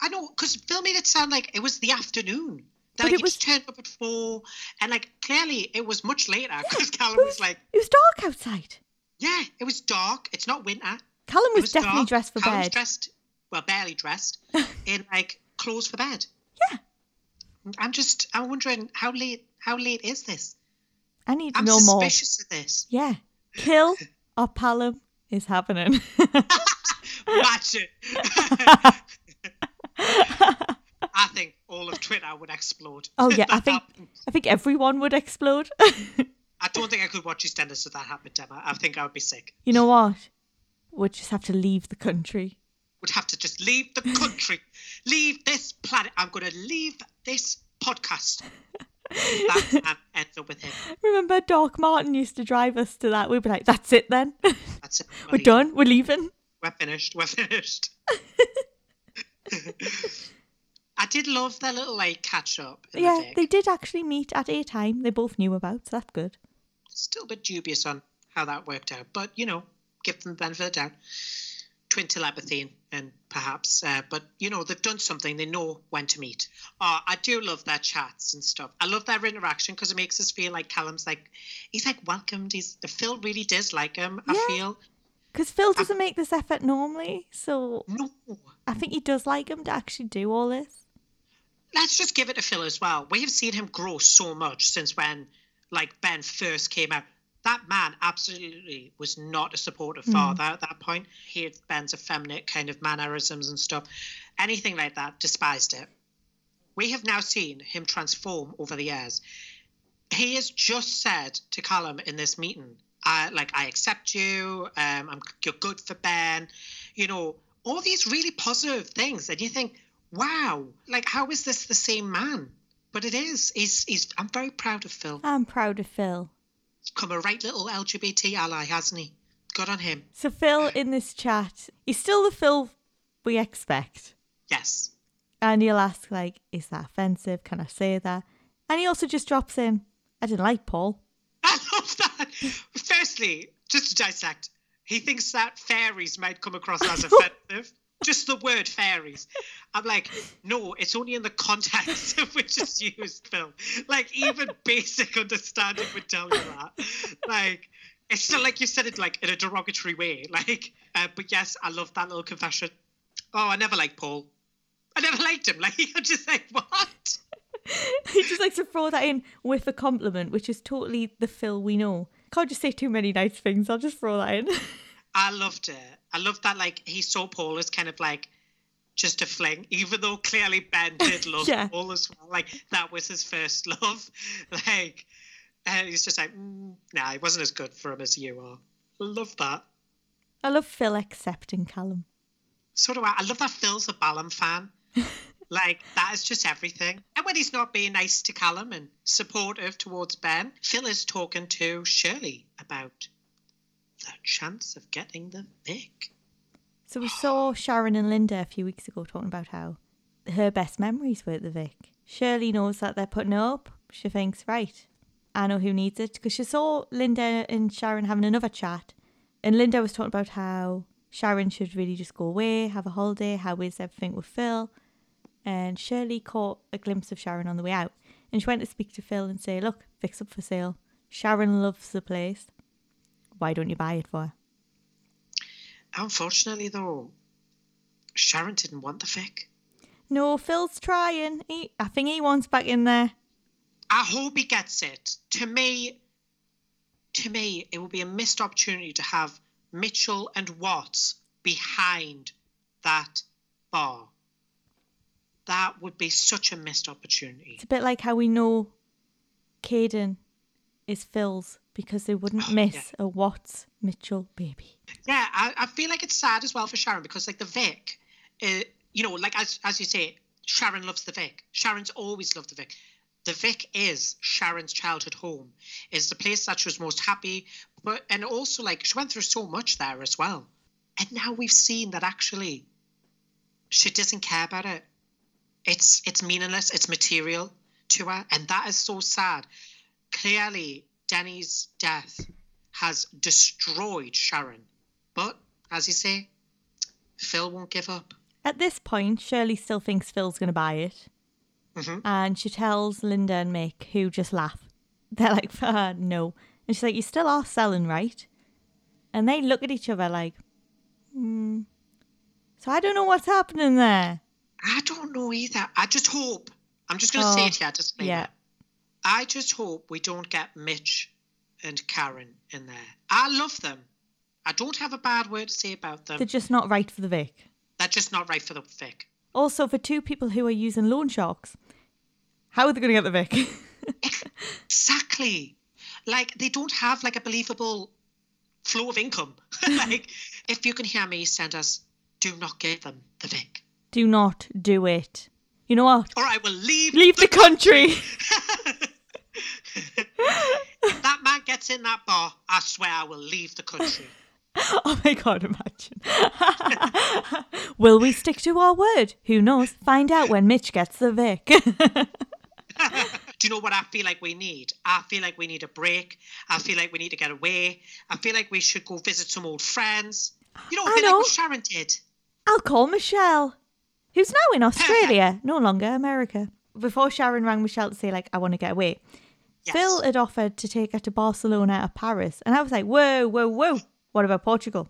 I know, because Phil made it sound like it was the afternoon. That But it was- turned up at four, and like clearly it was much later because Callum It was like, it was dark outside. "Yeah, it was dark. It's not winter. Callum It was, definitely dark. dressed for Callum's bed. dressed, well, barely dressed, in like clothes for bed. Yeah. I'm just, I'm wondering how late, how late is this? I need to I'm know more. suspicious of this. Yeah. Kill or Palom is happening. Watch it. I think all of Twitter would explode. oh yeah, I think happened. I think everyone would explode. I don't think I could watch EastEnders if that happened, Emma. I think I would be sick. you know what? We'd just have to leave the country. We'd have to just leave the country, leave this planet. I'm going to leave this podcast. That ends up with him. Remember, Doc Martin used to drive us to that. We'd be like, "That's it, then. That's it. We're done. We're leaving." We're finished. We're finished. I did love their little like catch up. Yeah, the they did actually meet at a time they both knew about. So that's good. Still a bit dubious on how that worked out, but you know, give them the benefit of the doubt. twin telepathy and perhaps, uh, but you know they've done something. They know when to meet. Oh, I do love their chats and stuff. I love their interaction because it makes us feel like Callum's like he's like welcomed. He's Phil really does like him. I feel Because Phil doesn't make this effort normally, so no. I think he does like him to actually do all this. Let's just give it to Phil as well. We have seen him grow so much since when, like, Ben first came out. That man absolutely was not a supportive father at that point. He had Ben's effeminate kind of mannerisms and stuff. Anything like that, despised it. We have now seen him transform over the years. He has just said to Callum in this meeting, I, like, I accept you, um, I'm, you're good for Ben, you know, all these really positive things. And you think, wow, like, how is this the same man? But it is. He's, he's, I'm very proud of Phil. I'm proud of Phil. He's come a right little LGBT ally, hasn't he? Good on him. So Phil in this chat, he's still the Phil we expect. Yes. And he'll ask, like, is that offensive? Can I say that? And he also just drops in, I didn't like Paul. I love that. Firstly, just to dissect, he thinks that fairies might come across as offensive. Just the word fairies. I'm like, no, it's only in the context of which it's used, Phil. Like, even basic understanding would tell you that. Like, it's still like you said it like in a derogatory way. Like, uh, but yes, I love that little confession. Oh, I never liked Paul. I never liked him. Like, I'm just like, what? he just likes to throw that in with a compliment, which is totally the Phil we know. Can't just say too many nice things. I'll just throw that in. I loved it. I love that like he saw Paul as kind of like just a fling, even though clearly Ben did love Yeah. Paul as well. Like that was his first love. Like and he's just like, mm, nah, it wasn't as good for him as you are. I love that. I love Phil accepting Callum. So do I. I love that Phil's a Ballum fan. like that is just everything. And when he's not being nice to Callum and supportive towards Ben, Phil is talking to Shirley about the chance of getting the Vic. So we saw Sharon and Linda a few weeks ago talking about how her best memories were at the Vic. Shirley knows that they're putting it up. She thinks, right, I know who needs it. Because she saw Linda and Sharon having another chat. And Linda was talking about how Sharon should really just go away, have a holiday. How is everything with Phil? And Shirley caught a glimpse of Sharon on the way out. And she went to speak to Phil and say, look, Vic's up for sale. Sharon loves the place. Why don't you buy it for her? Unfortunately, though, Sharon didn't want the Vic. No, Phil's trying. He, I think he wants back in there. I hope he gets it. To me, to me, it would be a missed opportunity to have Mitchell and Watts behind that bar. That would be such a missed opportunity. It's a bit like how we know Caden is Phil's because they wouldn't Oh, miss yeah. a Watts Mitchell baby. Yeah, I, I feel like it's sad as well for Sharon because, like, the Vic, uh, you know, like as as you say, Sharon loves the Vic. Sharon's always loved the Vic. The Vic is Sharon's childhood home. It's the place that she was most happy, but and also like she went through so much there as well. And now we've seen that actually, she doesn't care about it. It's it's meaningless. It's material to her, and that is so sad. Clearly, Denny's death has destroyed Sharon. But, as you say, Phil won't give up. At this point, Shirley still thinks Phil's going to buy it. Mhm. And she tells Linda and Mick, who just laugh. They're like, uh, no. And she's like, you still are selling, right? And they look at each other like, hmm. So I don't know what's happening there. I don't know either. I just hope. I'm just going to say Oh, it here, Just yeah. I just hope we don't get Mitch and Karen in there. I love them. I don't have a bad word to say about them. They're just not right for the Vic. They're just not right for the Vic. Also, for two people who are using loan sharks, how are they going to get the Vic? Exactly. Like they don't have like a believable flow of income. like if you can hear me, send us. Do not give them the Vic, Do not do it. You know what? or I will leave. Leave the country. If that man gets in that bar, I swear I will leave the country. oh my god, imagine. Will we stick to our word? Who knows? Find out when Mitch gets the Vic. Do you know what I feel like we need? I feel like we need a break. I feel like we need to get away. I feel like we should go visit some old friends. You know, I bit know. like Sharon did. I'll call Michelle, who's now in Australia, no longer America. Before Sharon rang Michelle to say, like, I want to get away, Yes. Phil had offered to take her to Barcelona or Paris. And I was like, whoa, whoa, whoa. What about Portugal?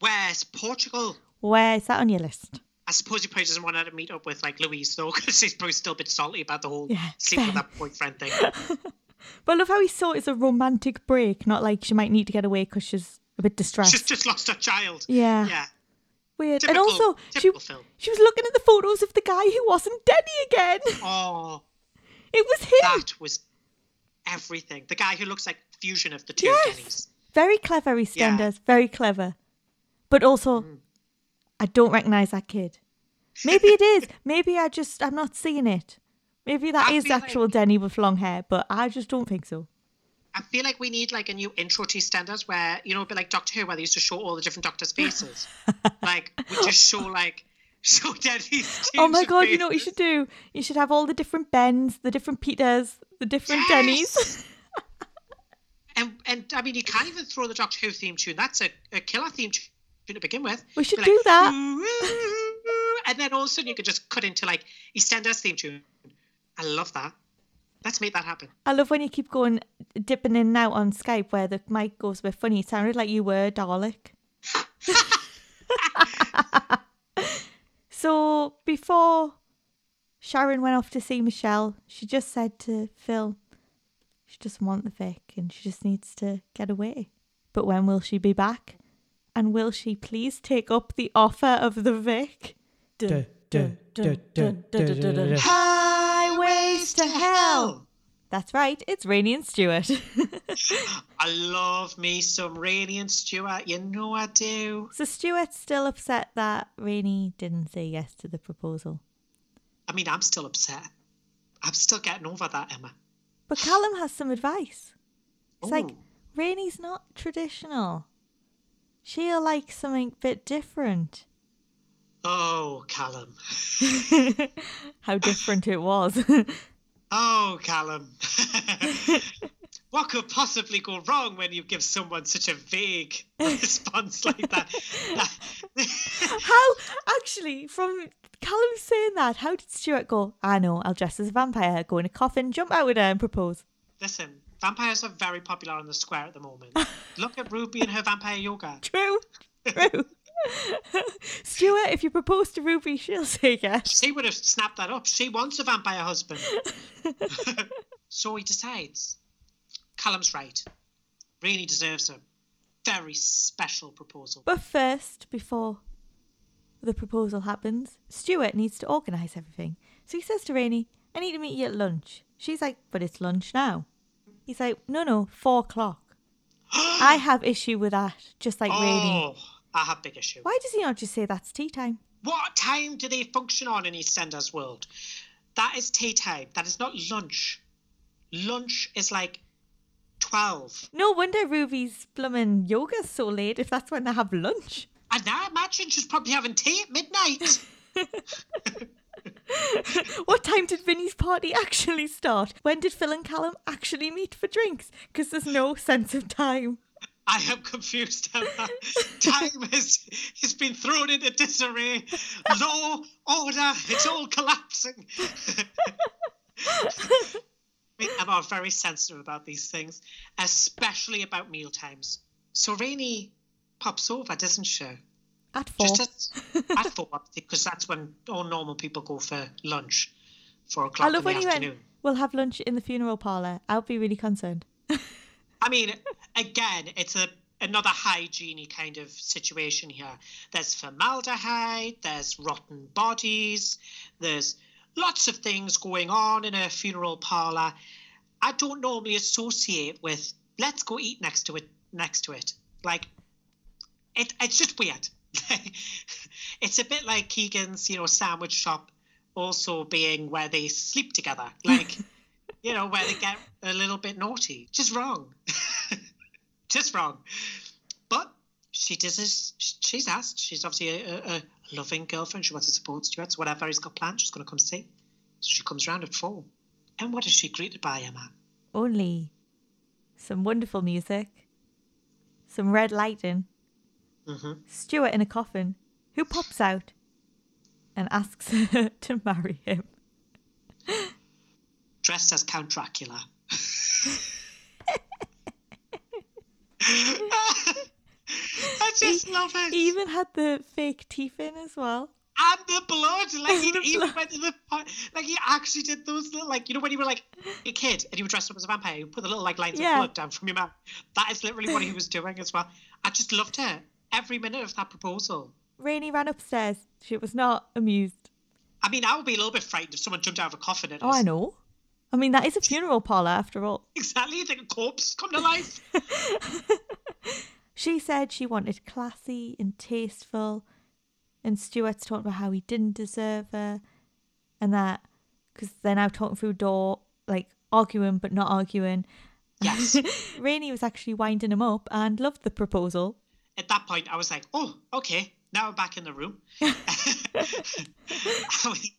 Where's Portugal? Where is that on your list? I suppose he probably doesn't want her to meet up with like Louise though, because she's probably still a bit salty about the whole Yeah, sleeping with that boyfriend thing. But I love how he saw it as a romantic break, not like she might need to get away because she's a bit distressed. She's just lost her child. Yeah. Yeah. Weird. Typical, and also, she, she was looking at the photos of the guy who wasn't Denny again. Oh, It was him. that was everything. The guy who looks like fusion of the two Yes. Denny's. Very clever, EastEnders. Very clever. But also, Mm. I don't recognise that kid. Maybe it is. Maybe I just, I'm not seeing it. Maybe that I is actual like- Denny with long hair, but I just don't think so. I feel like we need like a new intro to standards where you know, a bit like Doctor Who, where they used to show all the different doctors' faces. like we just show like Denny's. Oh my god, you know what you should do? You should have all the different Bens, the different Peters, the different Dennys. And and I mean, you can't even throw the Doctor Who theme tune. That's a, a killer theme tune to begin with. We should Be do that. "Ooh, ooh, ooh," and then all of a sudden you could just cut into like EastEnders theme tune. I love that. Let's make that happen. I love when you keep going dipping in and out on Skype where the mic goes a bit funny. It sounded like you were Dalek. so before Sharon went off to see Michelle, she just said to Phil, she doesn't want the Vic and she just needs to get away. But when will she be back? And will she please take up the offer of the Vic? Highways to hell. That's right, it's Rainie and Stuart. I love me some Rainie and Stuart. You know I do. so Stuart's still upset that Rainie didn't say yes to the proposal. I mean, I'm still upset. I'm still getting over that, Emma. But Callum has some advice. It's like Ooh. Rainie's not traditional. She'll like something a bit different. Oh, Callum. How different it was. Oh, Callum. what could possibly go wrong when you give someone such a vague response like that? how actually from Callum saying that, how did Stuart go? I know, I'll dress as a vampire, go in a coffin, jump out with her and propose. Listen, vampires are very popular on the square at the moment. Look at Ruby and her vampire yoga. True. True. Stuart, if you propose to Ruby, she'll say yes. She would have snapped that up. She wants a vampire husband. so he decides. Callum's right. Rainie deserves a very special proposal. But first, before the proposal happens, Stuart needs to organise everything. So he says to Rainie, I need to meet you at lunch. She's like, but it's lunch now. He's like, no, no, four o'clock. I have issue with that, just like Rainie. Oh. I have big issue. Why does he not just say that's tea time? What time do they function on in EastEnders world? That is tea time. That is not lunch. Lunch is like 12. No wonder Ruby's blooming yoga's so late if that's when they have lunch. And now I imagine she's probably having tea at midnight. What time did Vinny's party actually start? When did Phil and Callum actually meet for drinks? Because there's no sense of time. I am confused. Time has, has been thrown into disarray. Law, order, it's all collapsing. I mean, I'm very sensitive about these things, especially about meal times. So Rainie pops over, doesn't she? At four. Just at, at four, because that's when all normal people go for lunch, four I o'clock love in when the you afternoon. went, we'll have lunch in the funeral parlour. I'll be really concerned. I mean, again, it's a another hygiene kind of situation here. There's formaldehyde, there's rotten bodies, there's lots of things going on in a funeral parlor. I don't normally associate with let's go eat next to it next to it. Like it it's just weird. it's a bit like Keegan's, you know, sandwich shop also being where they sleep together. Like you know, where they get a little bit naughty. Just wrong. Just wrong. But she does this. She's asked. She's obviously a, a, a loving girlfriend. She wants to support Stuart. So whatever he's got planned, she's going to come see. So she comes round at four. And what is she greeted by, Emma? Only some wonderful music, some red lighting, Mhm. Stuart in a coffin, who pops out and asks her to marry him. Dressed as Count Dracula. I just love it. He even had the fake teeth in as well. and the blood. Like he even went to the like he actually did those little like you know when you were like a kid and you were dressed up as a vampire, you put the little like lines Yeah. of blood down from your mouth. That is literally what he was doing as well. I just loved it. Every minute of that proposal. Rainie ran upstairs. She was not amused. I mean, I would be a little bit frightened if someone jumped out of a coffin at Oh, us. I know. I mean, that is a funeral parlour after all. Exactly. You think a corpse come to life? She said she wanted classy and tasteful, and Stuart's talking about how he didn't deserve her, and that because they're now talking through door, like arguing but not arguing. yes. Rainie was actually winding him up and loved the proposal. At that point, I was like, oh, okay. Now I'm back in the room. I was-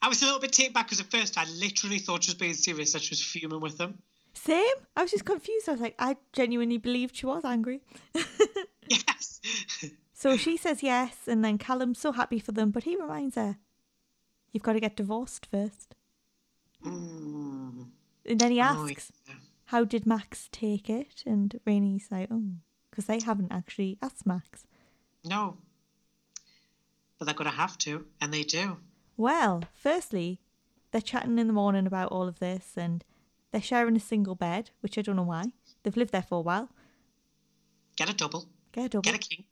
I was a little bit taken back because at first I literally thought she was being serious that she was fuming with him. Same. I was just confused. I was like, I genuinely believed she was angry. Yes. So she says yes, and then Callum's so happy for them, but he reminds her, "You've got to get divorced first. Mm. And then he Oh, asks, yeah. how did Max take it? And Rainie's like, oh, because they haven't actually asked Max. No. But they're going to have to, and they do. Well, firstly, they're chatting in the morning about all of this and they're sharing a single bed, which I don't know why. They've lived there for a while. Get a double, Get a double. get a king,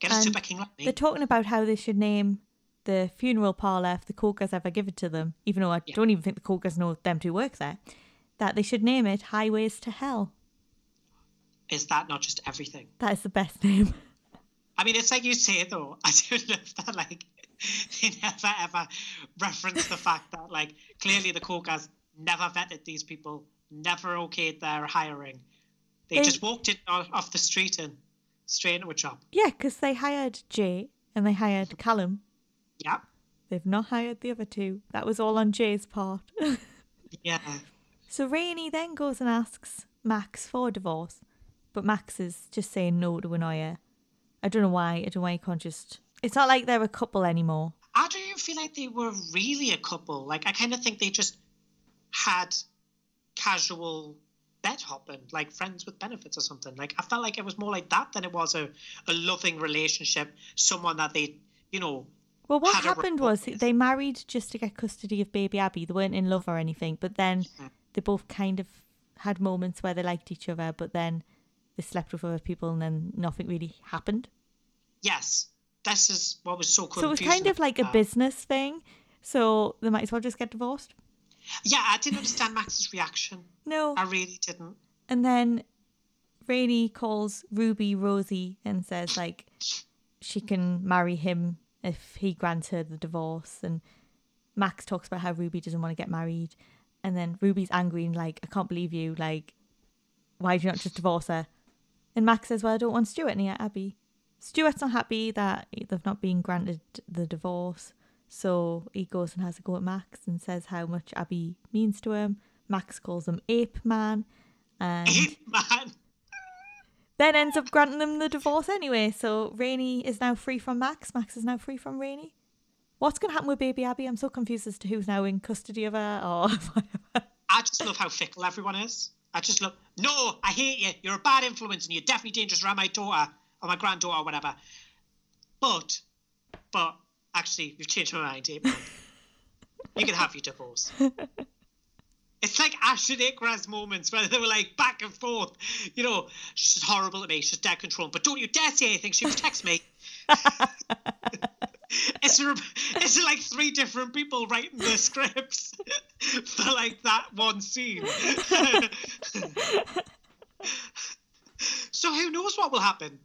get a super king like me. They're talking about how they should name the funeral parlour if the Cokers ever give it to them, even though I Yeah. don't even think the Cokers know them to work there, that they should name it Highways to Hell. Is that not just everything? That is the best name. I mean, it's like you say though. I don't love that. Like they never ever reference the fact that like clearly the Cokers never vetted these people, never okayed their hiring. They, They- just walked in off off the street and straight into a job. yeah, because they hired Jay and they hired Callum. Yeah, They've not hired the other two. That was all on Jay's part. yeah. so Rainie then goes and asks Max for a divorce, but Max is just saying no to annoy her. I don't know why. I don't know why you can't just. It's not like they're a couple anymore. I don't even feel like they were really a couple. Like I kind of think they just had casual bed hopping, like friends with benefits or something. Like I felt like it was more like that than it was a, a loving relationship, someone that they, you know, Well, what happened was with. they married just to get custody of baby Abby. They weren't in love or anything, but then Mhm. they both kind of had moments where they liked each other, but then they slept with other people and then nothing really happened. yes, this is what was so cool. so it was kind of like a business thing. So they might as well just get divorced. Yeah, I didn't understand Max's reaction. No. I really didn't. And then Rainie calls Ruby Rosie and says like she can marry him if he grants her the divorce. And Max talks about how Ruby doesn't want to get married. And then Ruby's angry and like, I can't believe you. Like, why do you not just divorce her? And Max says, Well, I don't want Stuart near Abby. Stuart's not happy that they've not been granted the divorce. So he goes and has a go at Max and says how much Abby means to him. Max calls him Ape Man and Man, then ends up granting them the divorce anyway. So Rainie is now free from Max. Max is now free from Rainie. What's going to happen with baby Abby? I'm so confused as to who's now in custody of her or whatever. I just love how fickle everyone is. I just look, No, I hate you. You're a bad influence, and you're definitely dangerous around my daughter or my granddaughter or whatever. But, but actually, you've changed my mind, eh, April. you can have your divorce. It's like Ash and Iqra's moments where they were like back and forth. You know, she's horrible to me. She's dead control. But don't you dare say anything. She protects me. it's, a, it's like three different people writing the scripts for like that one scene. so who knows what will happen?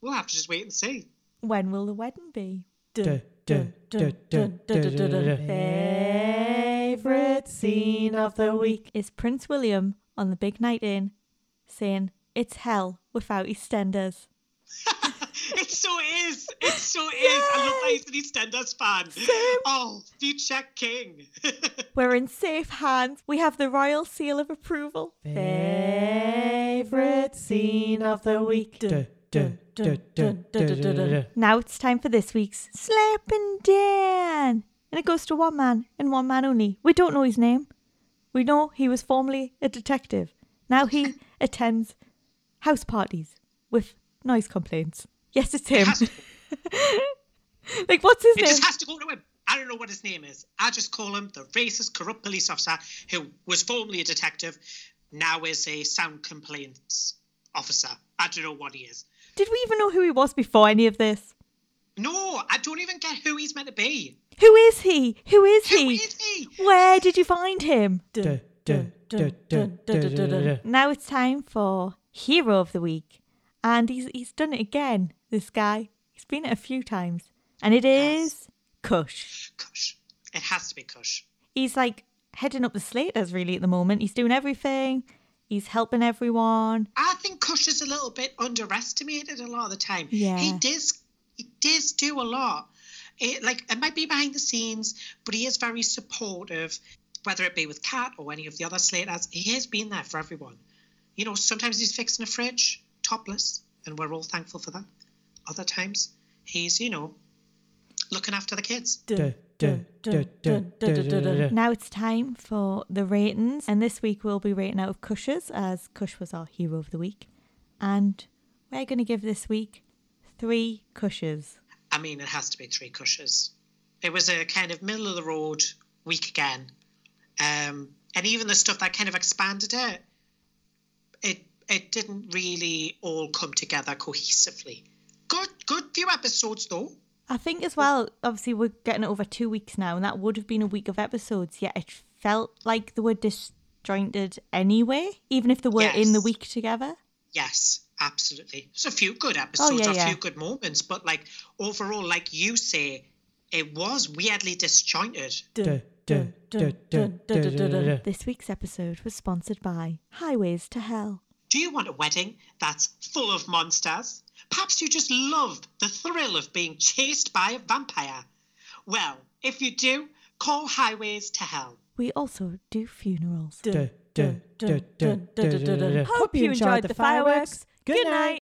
We'll have to just wait and see. When will the wedding be? Favorite scene of the week is Prince William on the big night in saying, It's hell without EastEnders. It so is. It so is. I love that he's an EastEnders fan. Oh, future king. We're in safe hands. We have the royal seal of approval. Favorite scene of the week. Dun, dun, dun. Now it's time for this week's Slapping Dan. And it goes to one man and one man only. We don't know his name. We know he was formerly a detective. Now he attends house parties with noise complaints. Yes, it's him. has to- like, what's his It name? It just has to go to him. I don't know what his name is. I just call him the racist, corrupt police officer who was formerly a detective, now is a sound complaints officer. I don't know what he is. Did we even know who he was before any of this? No, I don't even get who he's meant to be. Who is he? Who is Who he? is he? Where did you find him? Now it's time for Hero of the Week. And he's he's done it again, this guy. He's been it a few times. And it is Kush. Kush. It has to be Kush. He's like heading up the Slaters really at the moment. He's doing everything. He's helping everyone. I think Kush is a little bit underestimated a lot of the time. Yeah. He does he does do a lot. It like it might be behind the scenes, but he is very supportive, whether it be with Kat or any of the other Slaters. He has been there for everyone. You know, sometimes he's fixing a fridge topless, and we're all thankful for that. Other times he's, you know, looking after the kids. Dun, dun, dun. Now it's time for the ratings. And this week we'll be rating out of Kush's as Kush was our hero of the week. And we're going to give this week three Kushes. I mean, it has to be three cushes. It was a kind of middle of the road week again. Um, and even the stuff that kind of expanded it, it it didn't really all come together cohesively. Good good few episodes though. I think as well, obviously, we're getting it over two weeks now, and that would have been a week of episodes, yet it felt like they were disjointed anyway, even if they were in the week together. Yes, absolutely. There's a few good oh, episodes, Oh, yeah, a yeah. few good moments, but like overall, like you say, it was weirdly disjointed. Dun. This week's episode was sponsored by Highways to Hell. Do you want a wedding that's full of monsters? Perhaps you just love the thrill of being chased by a vampire. Well, if you do, call Highways to Hell. We also do funerals. Hope you enjoyed the fireworks. Good night.